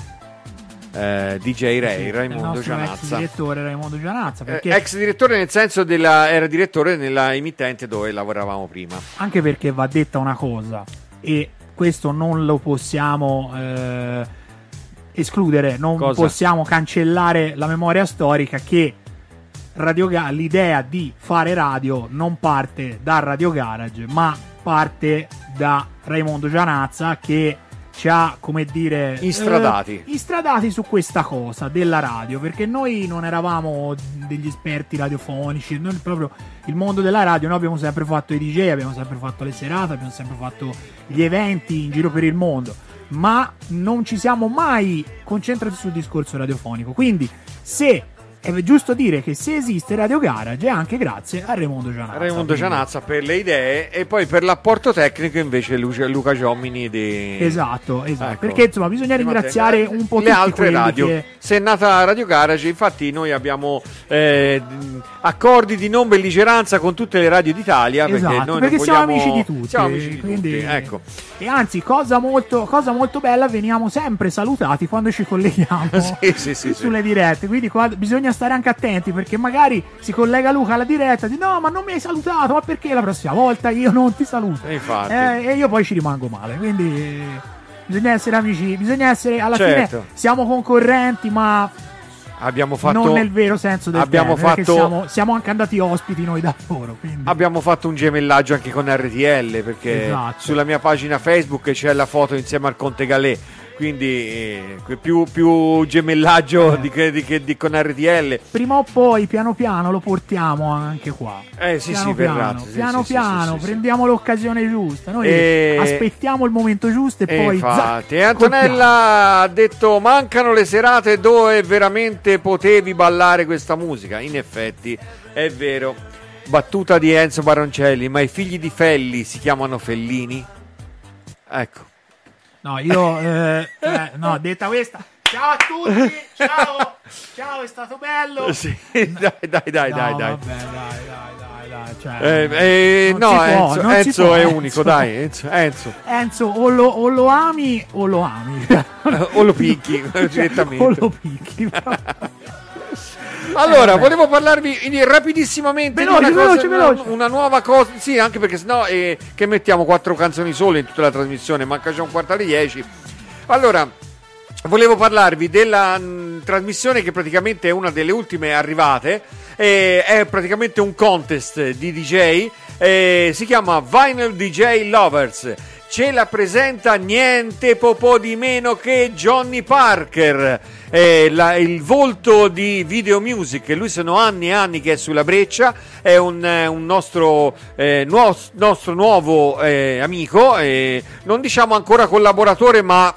eh, DJ Ray, sì, Raimondo Gianazza. Ex direttore Raimondo Gianazza. Eh, perché... Eh, ex direttore nel senso della, era direttore nella emittente dove lavoravamo prima. Anche perché va detta una cosa, e questo non lo possiamo... Eh, escludere, non cosa? possiamo cancellare la memoria storica che Radio l'idea di fare radio non parte da Radio Garage, ma parte da Raimondo Gianazza che ci ha, come dire, Instradati. eh, instradati su questa cosa della radio, perché noi non eravamo degli esperti radiofonici, noi proprio il mondo della radio, noi abbiamo sempre fatto i DJ, abbiamo sempre fatto le serate, abbiamo sempre fatto gli eventi in giro per il mondo, ma non ci siamo mai concentrati sul discorso radiofonico. Quindi, se è giusto dire che se esiste Radio Garage è anche grazie a Raimondo Gianazza. Raimondo Gianazza per le idee e poi per l'apporto tecnico invece Lucia- Luca Giomini di Esatto, esatto. Ecco. Perché insomma bisogna ringraziare mantenere un po' le altre radio. che- Se è nata Radio Garage, infatti noi abbiamo eh, accordi di non belligeranza con tutte le radio d'Italia perché Esatto, noi non perché siamo vogliamo- amici di tutti. Siamo amici di quindi- tutti, ecco. E anzi, cosa molto, cosa molto bella, veniamo sempre salutati quando ci colleghiamo Sì, sì, sì, sulle dirette. Quindi qua bisogna stare anche attenti perché magari si collega Luca alla diretta e dice no, ma non mi hai salutato, ma perché la prossima volta io non ti saluto? E infatti. Eh, e io poi ci rimango male. Quindi eh, bisogna essere amici, bisogna essere alla Certo. fine siamo concorrenti, ma Abbiamo fatto non nel vero senso del abbiamo termine, fatto- siamo, siamo anche andati ospiti noi da loro. Quindi. Abbiamo fatto un gemellaggio anche con RTL perché Esatto. sulla mia pagina Facebook c'è la foto insieme al Conte Galè. Quindi eh, più, più gemellaggio Eh. di, che- di che- di con RTL. prima o poi, piano piano, lo portiamo anche qua. Eh, sì, piano sì, verrà, piano, sì, piano, sì, piano, sì, prendiamo l'occasione giusta. Noi E- aspettiamo il momento giusto e E poi. infatti, zac, e Antonella ha detto: Mancano le serate dove veramente potevi ballare questa musica. In effetti, è vero. Battuta di Enzo Baroncelli, ma i figli di Felli si chiamano Fellini? Ecco. No, io. eh, eh, no, detta questa. Ciao a tutti, ciao, ciao, è stato bello. Sì, dai, dai, dai, No, dai, dai. Vabbè, dai, dai, dai, dai. Cioè, Eh, eh, no, può, Enzo, si Enzo può, è Enzo. unico, dai. Enzo, Enzo. Enzo, o lo, o lo ami o lo ami. o lo picchi Cioè, direttamente. o lo picchi. Allora, Eh, volevo parlarvi di- rapidissimamente Veloce, di una, cosa, veloce, una- veloce. una nuova cosa. Sì, anche perché sennò eh, che mettiamo quattro canzoni sole in tutta la trasmissione, manca già un quarto alle dieci. Allora, volevo parlarvi della mh, trasmissione che praticamente è una delle ultime arrivate. eh, è praticamente un contest di DJ. eh, si chiama Vinyl DJ Lovers. Ce la presenta niente po' di meno che Johnny Parker, eh, la- il volto di Video Music. Lui sono anni e anni che è sulla breccia, è un, eh, un nostro, eh, nuo- nostro nuovo eh, amico, non diciamo ancora collaboratore, ma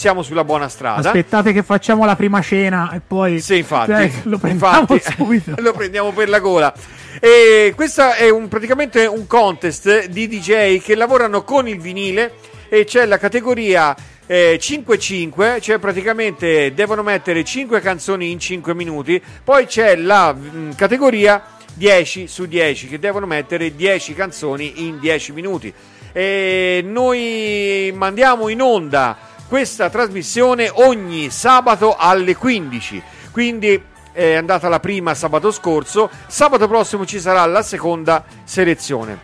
siamo sulla buona strada. Aspettate che facciamo la prima cena e poi. Sì, infatti, Cioè, lo prendiamo infatti, subito. lo prendiamo per la gola. E questo è un- praticamente un contest di DJ che lavorano con il vinile e c'è la categoria eh, 5-5, cioè praticamente devono mettere 5 canzoni in 5 minuti, poi c'è la mm, categoria 10 su 10 che devono mettere 10 canzoni in 10 minuti. E noi mandiamo in onda questa trasmissione ogni sabato alle 15. Quindi è andata la prima sabato scorso, sabato prossimo ci sarà la seconda selezione.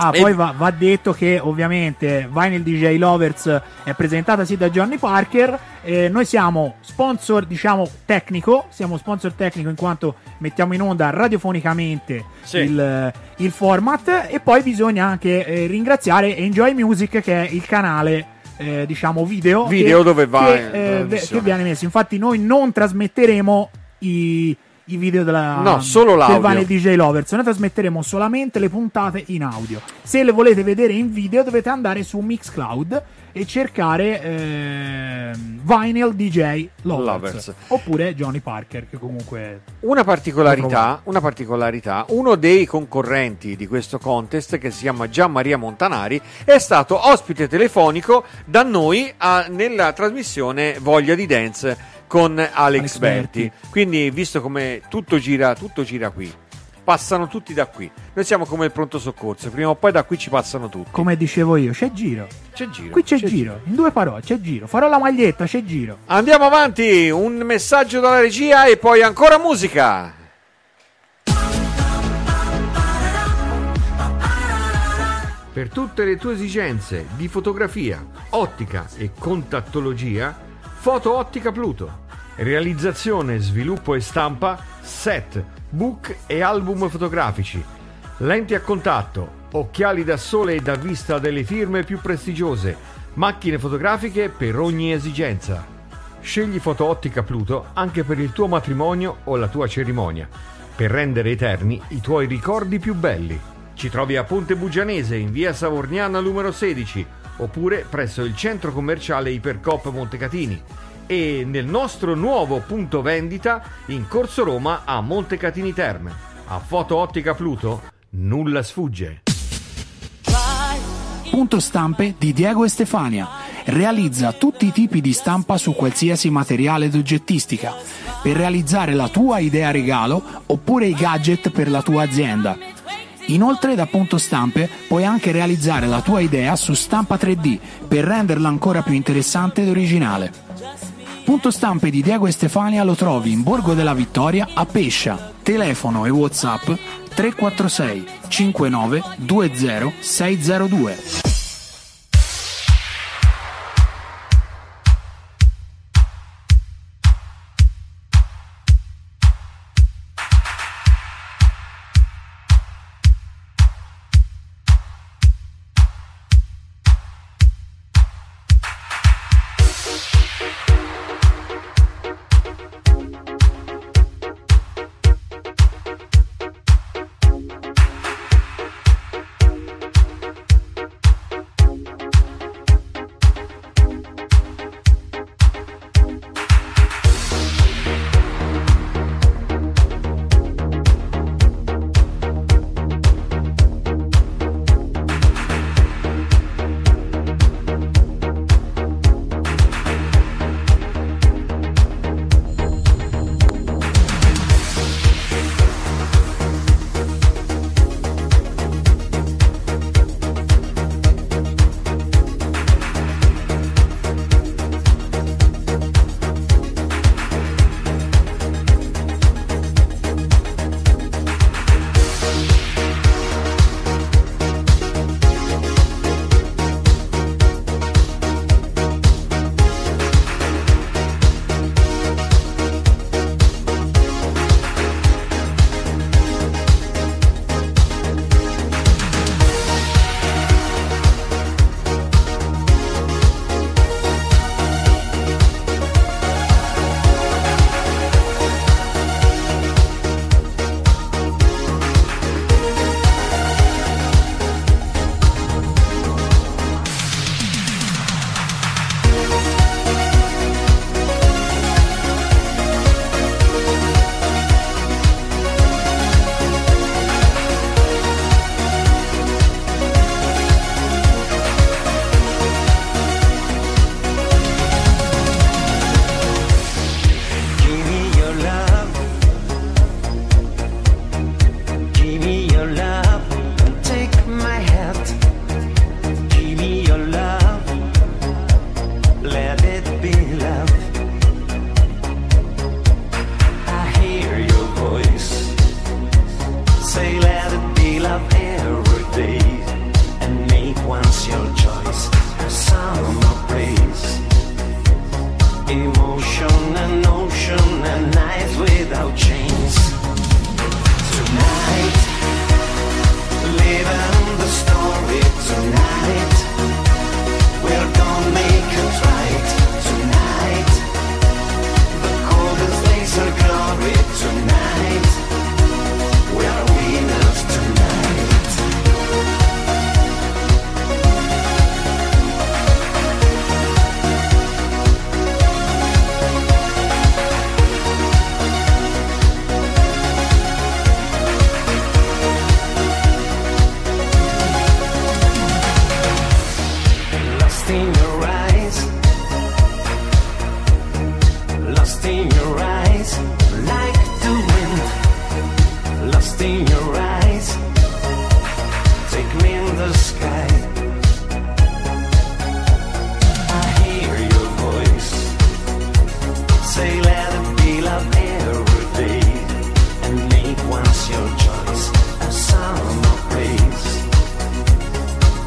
Ah, E- poi va, va detto che ovviamente Vinyl DJ Lovers è presentata sì da Johnny Parker. eh, noi siamo sponsor, diciamo, tecnico. Siamo sponsor tecnico in quanto mettiamo in onda radiofonicamente Sì. il, il format. E poi bisogna anche eh, ringraziare Enjoy Music, che è il canale. Eh, diciamo video, Video che- dove va che, eh, che viene messo. Infatti, noi non trasmetteremo i, i video della No, solo del l'audio. Vinyl DJ Lovers. Noi trasmetteremo solamente le puntate in audio. Se le volete vedere in video, dovete andare su Mixcloud e cercare ehm, Vinyl DJ Lovers, Lovers. oppure Johnny Parker, che comunque Una particolarità, una particolarità, uno dei concorrenti di questo contest che si chiama Gian Maria Montanari è stato ospite telefonico da noi a- nella trasmissione Voglia di Dance con Alex, Alex Berti. Berti. Quindi visto come tutto gira, tutto gira qui. Passano tutti da qui. Noi siamo come il pronto soccorso, prima o poi da qui ci passano tutti. come dicevo io, c'è giro. C'è giro. Qui c'è, giro. In due parole, c'è giro. Farò la maglietta, c'è giro. Andiamo avanti, un messaggio dalla regia e poi ancora musica. Per tutte le tue esigenze di fotografia, ottica e contattologia, Foto Ottica Pluto. Realizzazione, sviluppo e stampa, set, book e album fotografici. Lenti a contatto, occhiali da sole e da vista delle firme più prestigiose. Macchine fotografiche per ogni esigenza. Scegli Fotoottica Pluto anche per il tuo matrimonio o la tua cerimonia, per rendere eterni i tuoi ricordi più belli. Ci trovi a Ponte Bugianese in via Savorniana numero 16 oppure presso il centro commerciale Ipercop Montecatini e nel nostro nuovo punto vendita in Corso Roma a Montecatini Terme. A Fotoottica Pluto nulla sfugge. Punto stampe di Diego e Stefania. Realizza tutti i tipi di stampa su qualsiasi materiale d'oggettistica per realizzare la tua idea regalo oppure i gadget per la tua azienda. Inoltre da Punto Stampe puoi anche realizzare la tua idea su stampa 3D per renderla ancora più interessante ed originale. Punto Stampe di Diego e Stefania lo trovi in Borgo della Vittoria a Pescia. Telefono e WhatsApp 346 59 20 602.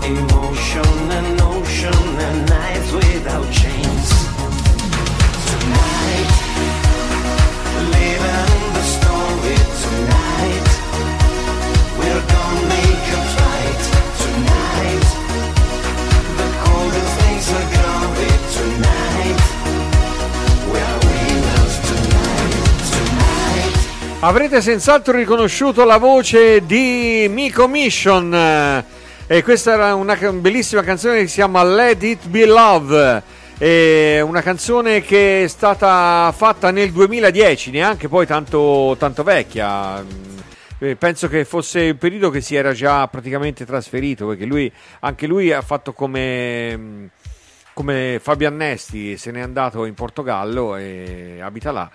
Emotion and ocean without you. Avrete senz'altro riconosciuto la voce di Miko Mission. E questa era una bellissima canzone che si chiama Let It Be Love. È una canzone che è stata fatta nel 2010, neanche poi tanto, tanto vecchia. Penso che fosse il periodo che si era già praticamente trasferito, perché lui, anche lui ha fatto come, come Fabio Annesti, se n'è andato in Portogallo e abita là.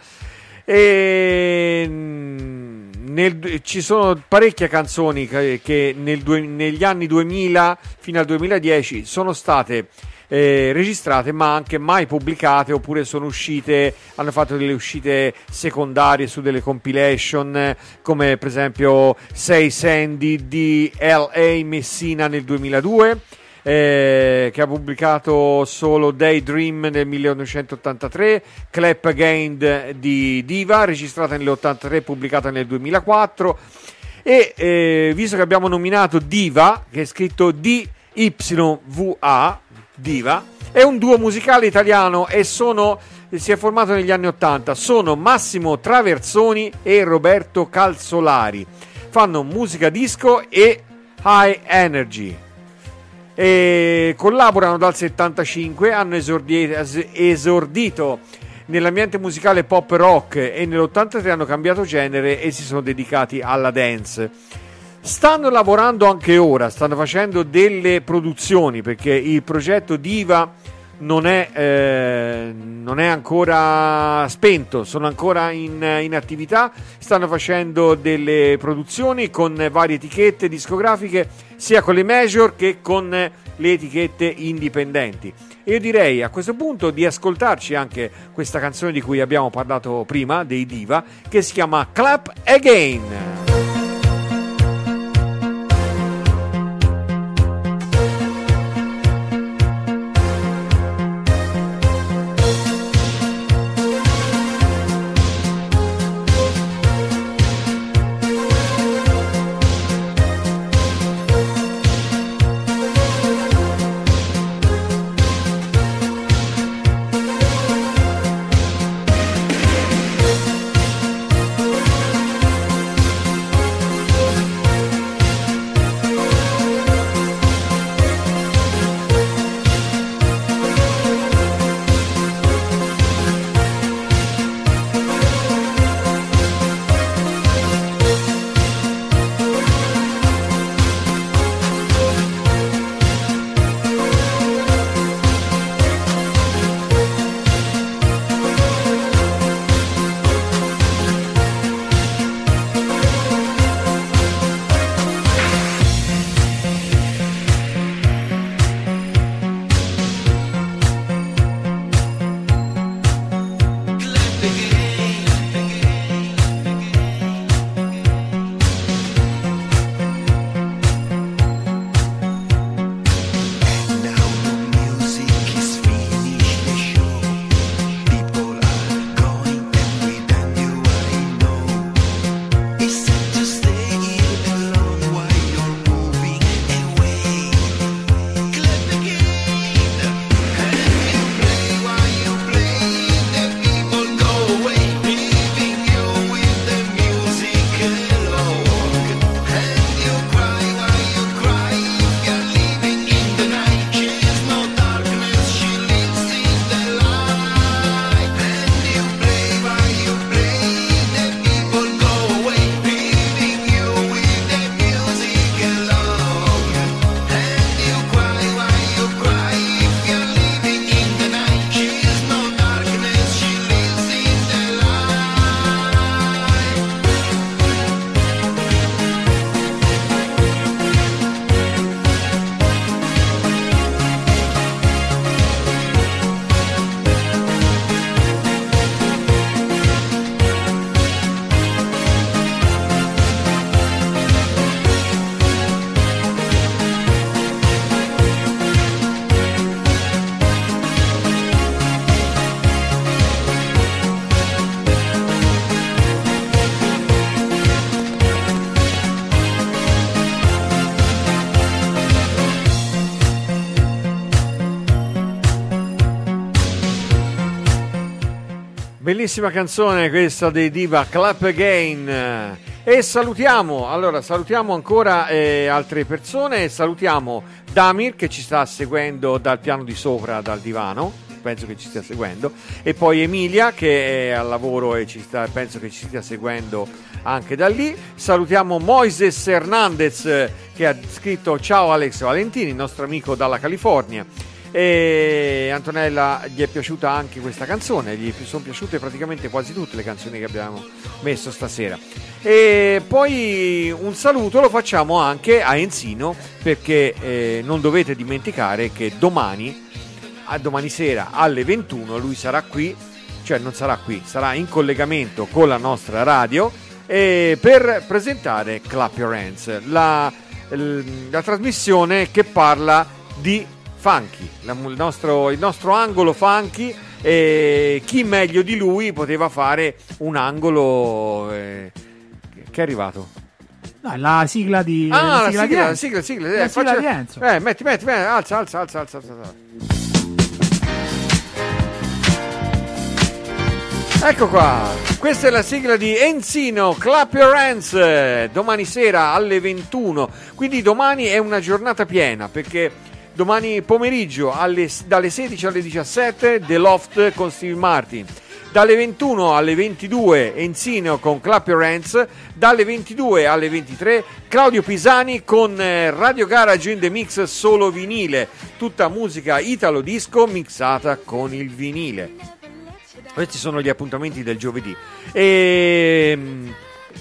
E mm, nel- ci sono parecchie canzoni che, nel negli anni 2000 fino al 2010 sono state eh, registrate ma anche mai pubblicate oppure sono uscite hanno fatto delle uscite secondarie su delle compilation come per esempio 6 Sandy di L.A. Messina nel 2002 eh, che ha pubblicato solo Daydream nel 1983, Clap Again di Diva, registrata nell'83 e pubblicata nel 2004. E eh, visto che abbiamo nominato Diva, che è scritto D-Y-V-A, Diva, è un duo musicale italiano e sono, si è formato negli anni 80. Sono Massimo Traversoni e Roberto Calzolari. Fanno musica disco e high energy e collaborano dal 75, hanno esordi- es- esordito nell'ambiente musicale pop rock e nell'83 hanno cambiato genere e si sono dedicati alla dance. Stanno lavorando anche ora, stanno facendo delle produzioni perché il progetto Diva non è, eh, non è ancora spento, sono ancora in, in attività, stanno facendo delle produzioni con varie etichette discografiche, sia con le major che con le etichette indipendenti. E io direi a questo punto di ascoltarci anche questa canzone di cui abbiamo parlato prima, dei Diva, che si chiama Clap Again. Bellissima canzone questa dei Diva Clap Again. E salutiamo, allora salutiamo ancora eh, altre persone, salutiamo Damir che ci sta seguendo dal piano di sopra, dal divano, penso che ci stia seguendo, e poi Emilia che è al lavoro e sta, penso che ci stia seguendo anche da lì. Salutiamo Moises Hernandez che ha scritto ciao Alex Valentini, il nostro amico dalla California. E Antonella gli è piaciuta anche questa canzone, gli sono piaciute praticamente quasi tutte le canzoni che abbiamo messo stasera. E poi un saluto lo facciamo anche a Enzino perché eh, non dovete dimenticare che domani, a domani sera alle 21 lui sarà qui, cioè non sarà qui, sarà in collegamento con la nostra radio eh, per presentare Clap Your Hands, la, la trasmissione che parla di funky, la- il, nostro, il nostro angolo funky e chi meglio di lui poteva fare un angolo eh, che è arrivato? No, la sigla di. Ah, la di sigla, la Enzo. sigla, la sigla, La eh, sigla faccia- di Enzo. Eh, metti, metti, metti, alza, alza, alza, alza, alza, alza. Ecco qua, questa è la sigla di Enzino, Clap Your Hands, domani sera alle 21, quindi domani è una giornata piena perché domani pomeriggio alle- dalle 16 alle 17 The Loft con Steve Martin, dalle 21 alle 22 Enzino con Clap Your Hands, dalle 22 alle 23 Claudio Pisani con eh, Radio Garage in the Mix solo vinile, tutta musica italo disco mixata con il vinile. Questi sono gli appuntamenti del giovedì. E mm,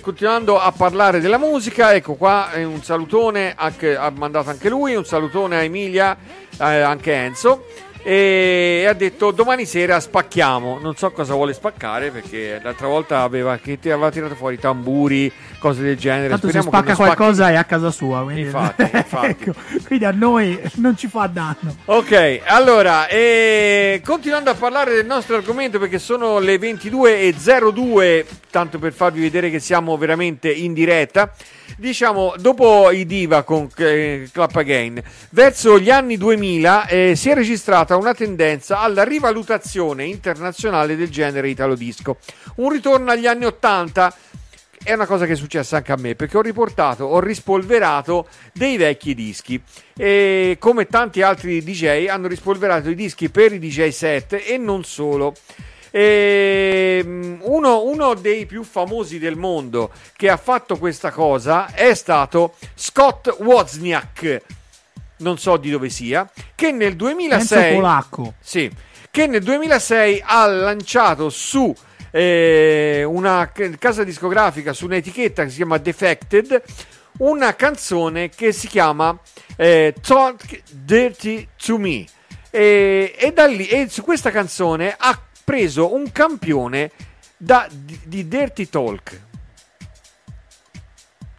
continuando a parlare della musica, ecco qua è un salutone, anche- ha mandato anche lui, un salutone a Emilia, eh, anche Enzo. E ha detto domani sera spacchiamo. Non so cosa vuole spaccare perché l'altra volta aveva, aveva tirato fuori tamburi, cose del genere. Tanto se Speriamo che spacca spacchi- qualcosa è a casa sua. Quindi, Infatti, infatti. Ecco, quindi a noi non ci fa danno. Ok, allora, eh, continuando a parlare del nostro argomento perché sono le 22.02, tanto per farvi vedere che siamo veramente in diretta, diciamo, dopo i diva con eh, Clap Again, verso gli anni 2000 eh, si è registrata una tendenza alla rivalutazione internazionale del genere italo disco, un ritorno agli anni 80 è una cosa che è successa anche a me perché ho riportato, ho rispolverato dei vecchi dischi e come tanti altri DJ hanno rispolverato i dischi per i DJ set e non solo. E, mm, uno, uno dei più famosi del mondo che ha fatto questa cosa è stato Scott Wozniak, non so di dove sia, che nel Penso 2006 polacco. sì, che nel 2006 ha lanciato su eh, una casa discografica, su un'etichetta che si chiama Defected, una canzone che si chiama eh, Talk Dirty to Me. E, e da lì, e su questa canzone ha preso un campione da- di, di Dirty Talk.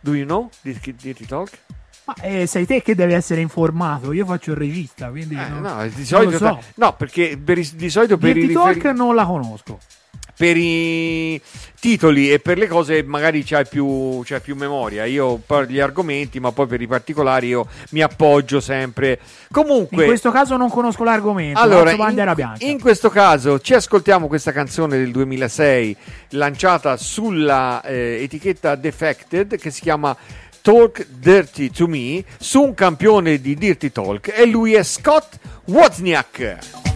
Do you know Dirty, Dirty Talk? Ma eh, sei te che devi essere informato. Io faccio il regista, quindi. Eh, non- no, di solito, so. no, perché per di solito per i Dirty Talk riferi- non la conosco. Per i titoli e per le cose magari c'hai più, c'hai più memoria. Io parlo gli argomenti, ma poi per i particolari io mi appoggio sempre. Comunque, In questo caso non conosco l'argomento. allora, in, bianca. in questo caso ci ascoltiamo questa canzone del 2006 lanciata sulla eh, etichetta Defected che si chiama Talk Dirty to Me su un campione di Dirty Talk e lui è Scott Wozniak.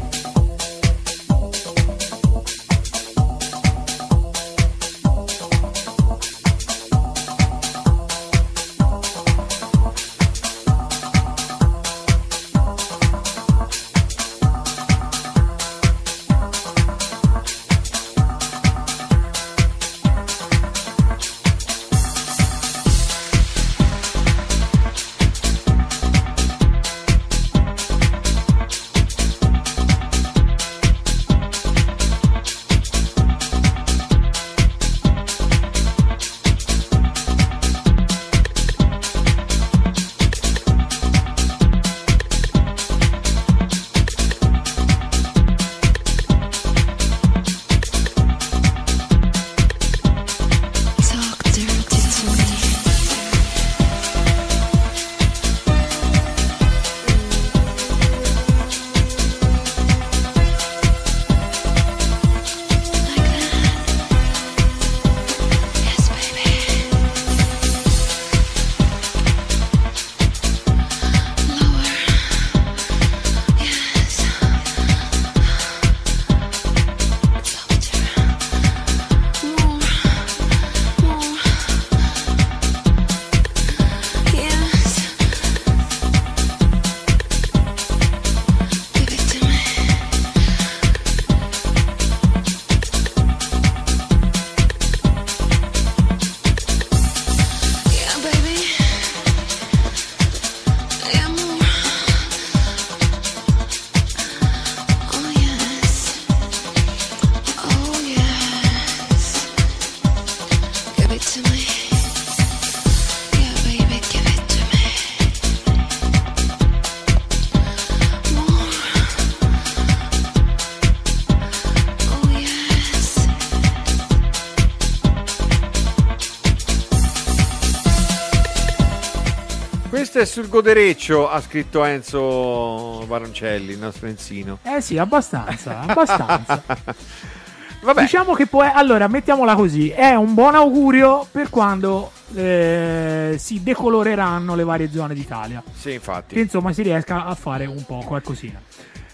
È sul godereccio, ha scritto Enzo Baroncelli, il nostro Enzino. Eh sì, abbastanza, abbastanza. Vabbè, Diciamo che poi, allora, mettiamola così, è un buon augurio per quando eh, si decoloreranno le varie zone d'Italia. sì, infatti. Che insomma si riesca a fare un po' qualcosina.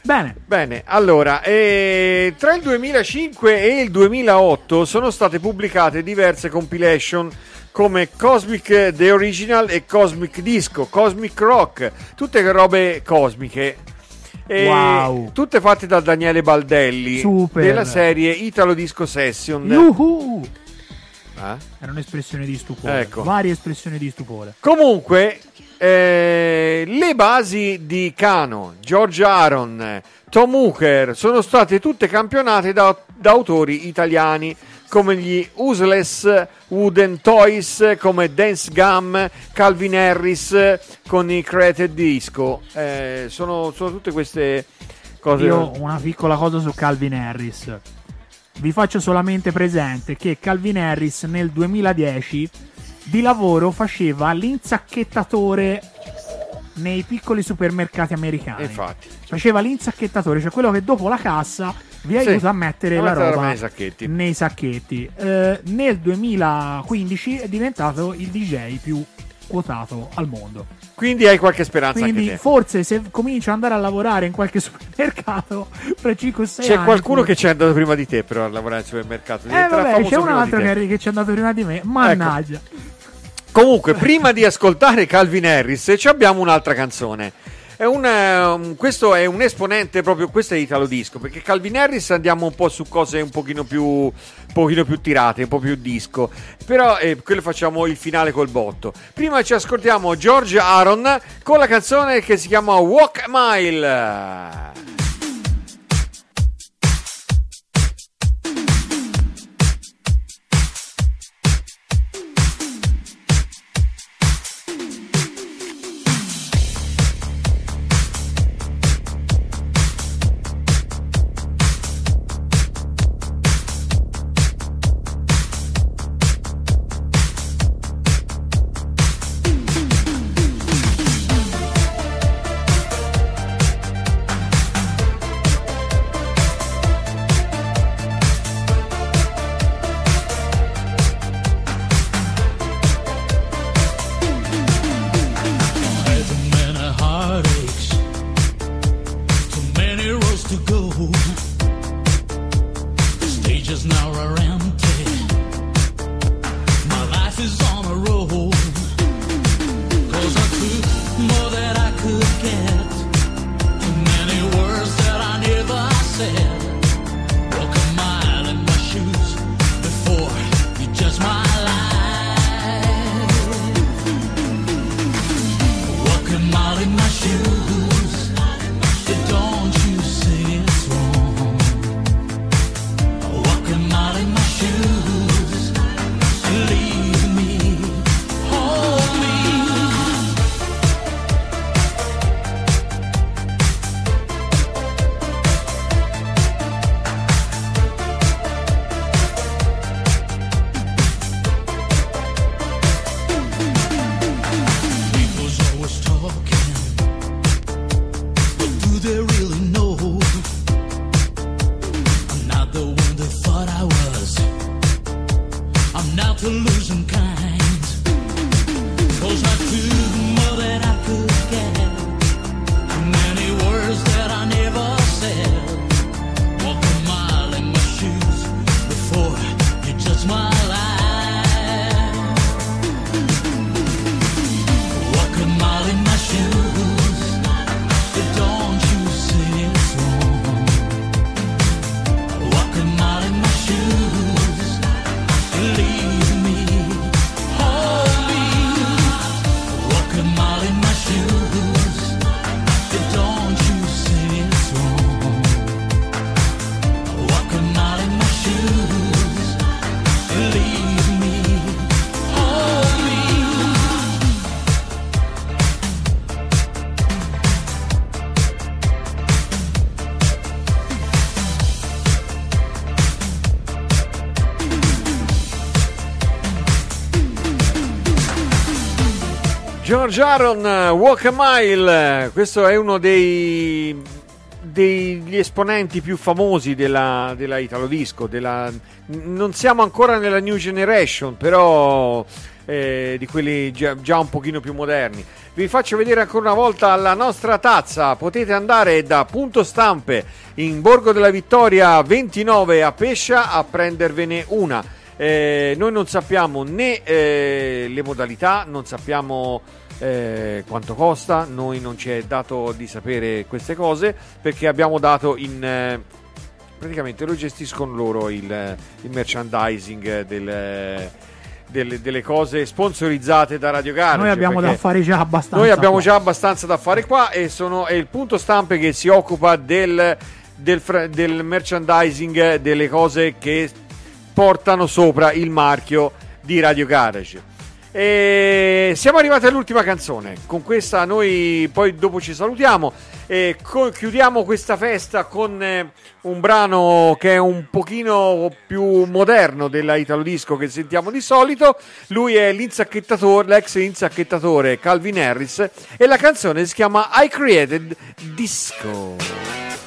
Bene, Bene, allora, eh, tra il 2005 e il 2008 sono state pubblicate diverse compilation come Cosmic The Original e Cosmic Disco, Cosmic Rock, tutte robe cosmiche. Wow. Tutte fatte da Daniele Baldelli Super. della serie Italo Disco Session. Yuhu! Eh? Era un'espressione di stupore. Ecco. Varie espressioni di stupore. Comunque, eh, le basi di Kano, George Aaron, Tom Hooker sono state tutte campionate da, da autori italiani come gli Useless Wooden Toys, come Dance Gum, Calvin Harris con i Created Disco. Eh, sono, sono tutte queste cose. Io una piccola cosa su Calvin Harris. Vi faccio solamente presente che Calvin Harris nel 2010 di lavoro faceva l'insacchettatore nei piccoli supermercati americani. Infatti, Faceva l'insacchettatore, cioè quello che dopo la cassa vi aiuta a mettere a la mettere la roba nei sacchetti. nei sacchetti. Eh, nel 2015 è diventato il DJ più quotato al mondo. quindi hai qualche speranza Quindi forse se comincio ad andare a lavorare in qualche supermercato fra 5-6 anni C'è qualcuno che c'è andato prima di te però a lavorare al supermercato. Eh vabbè, c'è un altro. Ecco. che, che ci è andato prima di me. Mannaggia. Comunque, prima di ascoltare Calvin Harris, ci abbiamo un'altra canzone. È un, ehm, questo è un esponente proprio, questo è Italo Disco, perché Calvin Harris andiamo un po' su cose un pochino più, un pochino più tirate, un po' più disco, però eh, quello facciamo il finale col botto. Prima ci ascoltiamo George Aaron con la canzone che si chiama Walk a Mile. George Aaron, Walk a Mile, questo è uno dei, degli esponenti più famosi della, della Italo Disco. Della, non siamo ancora nella New Generation, però eh, di quelli già, già un pochino più moderni. Vi faccio vedere ancora una volta la nostra tazza. Potete andare da Punto Stampe in Borgo della Vittoria 29 a Pescia a prendervene una. Eh, noi non sappiamo né eh, le modalità, non sappiamo eh, quanto costa, noi non ci è dato di sapere queste cose perché abbiamo dato in... eh, praticamente lo gestiscono loro il, il merchandising del- delle, delle cose sponsorizzate da Radio Garage. Noi abbiamo da fare già abbastanza. Noi abbiamo qua. già abbastanza da fare qua e sono, è il punto stampe che si occupa del, del del merchandising delle cose che portano sopra il marchio di Radio Garage. E siamo arrivati all'ultima canzone. Con questa noi poi dopo ci salutiamo e co- chiudiamo questa festa con eh, un brano che è un pochino più moderno della Italo Disco che sentiamo di solito. Lui è l'insacchettatore, l'ex insacchettatore Calvin Harris e la canzone si chiama I Created Disco.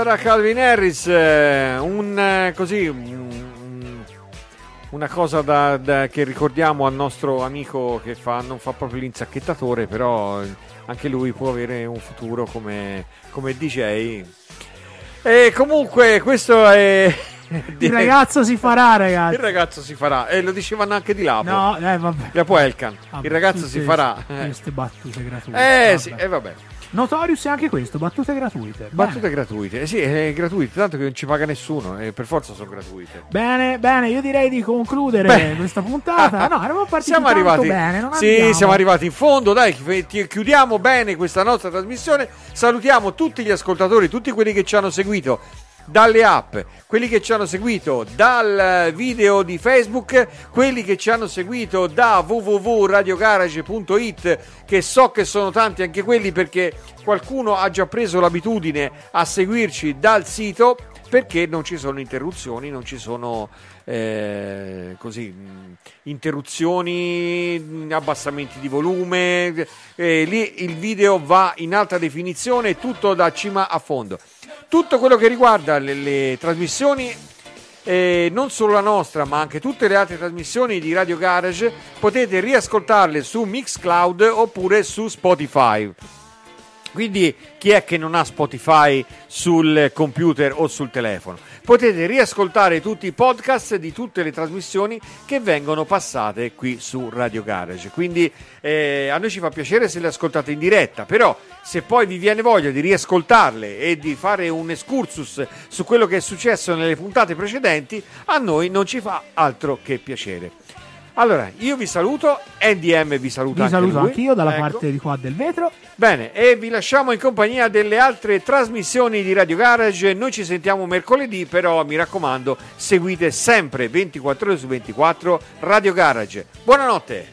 Era Calvin Harris, eh, un eh, così un- una cosa da- da- che ricordiamo al nostro amico che fa, non fa proprio l'insacchettatore, però eh, anche lui può avere un futuro come, come DJ. E comunque questo è... Il ragazzo si farà, ragazzi. Il ragazzo si farà, e lo dicevano anche di Lapo. No, eh, vabbè. Lapo Elkan. Vabbè, il ragazzo si farà. queste- Eh, battute gratuite. Eh, vabbè. sì, e vabbè. Notorious è anche questo, battute gratuite. Battute gratuite, eh sì, è gratuite, tanto che non ci paga nessuno, e per forza sono gratuite. Bene, bene, io direi di concludere Beh. questa puntata. No, eravamo partiti siamo arrivati, bene, non sì, abbiamo- siamo arrivati in fondo. Dai, chiudiamo bene questa nostra trasmissione. Salutiamo tutti gli ascoltatori, tutti quelli che ci hanno seguito dalle app, quelli che ci hanno seguito dal video di Facebook, quelli che ci hanno seguito da www.radiogarage.it, che so che sono tanti anche quelli perché qualcuno ha già preso l'abitudine a seguirci dal sito perché non ci sono interruzioni, non ci sono eh, così mh, interruzioni, mh, abbassamenti di volume, eh, lì il video va in alta definizione, tutto da cima a fondo. Tutto quello che riguarda le, le trasmissioni eh, non solo la nostra, ma anche tutte le altre trasmissioni di Radio Garage potete riascoltarle su Mixcloud oppure su Spotify. Quindi chi è che non ha Spotify sul computer o sul telefono? Potete riascoltare tutti i podcast di tutte le trasmissioni che vengono passate qui su Radio Garage. Quindi eh, a noi ci fa piacere se le ascoltate in diretta, però se poi vi viene voglia di riascoltarle e di fare un excursus su quello che è successo nelle puntate precedenti, a noi non ci fa altro che piacere. Allora, io vi saluto, NDM vi saluta Vi anche saluto lui. anch'io dalla Ecco. parte di qua del vetro. Bene, e vi lasciamo in compagnia delle altre trasmissioni di Radio Garage. Noi ci sentiamo mercoledì, però mi raccomando, seguite sempre 24 ore su 24 Radio Garage. Buonanotte!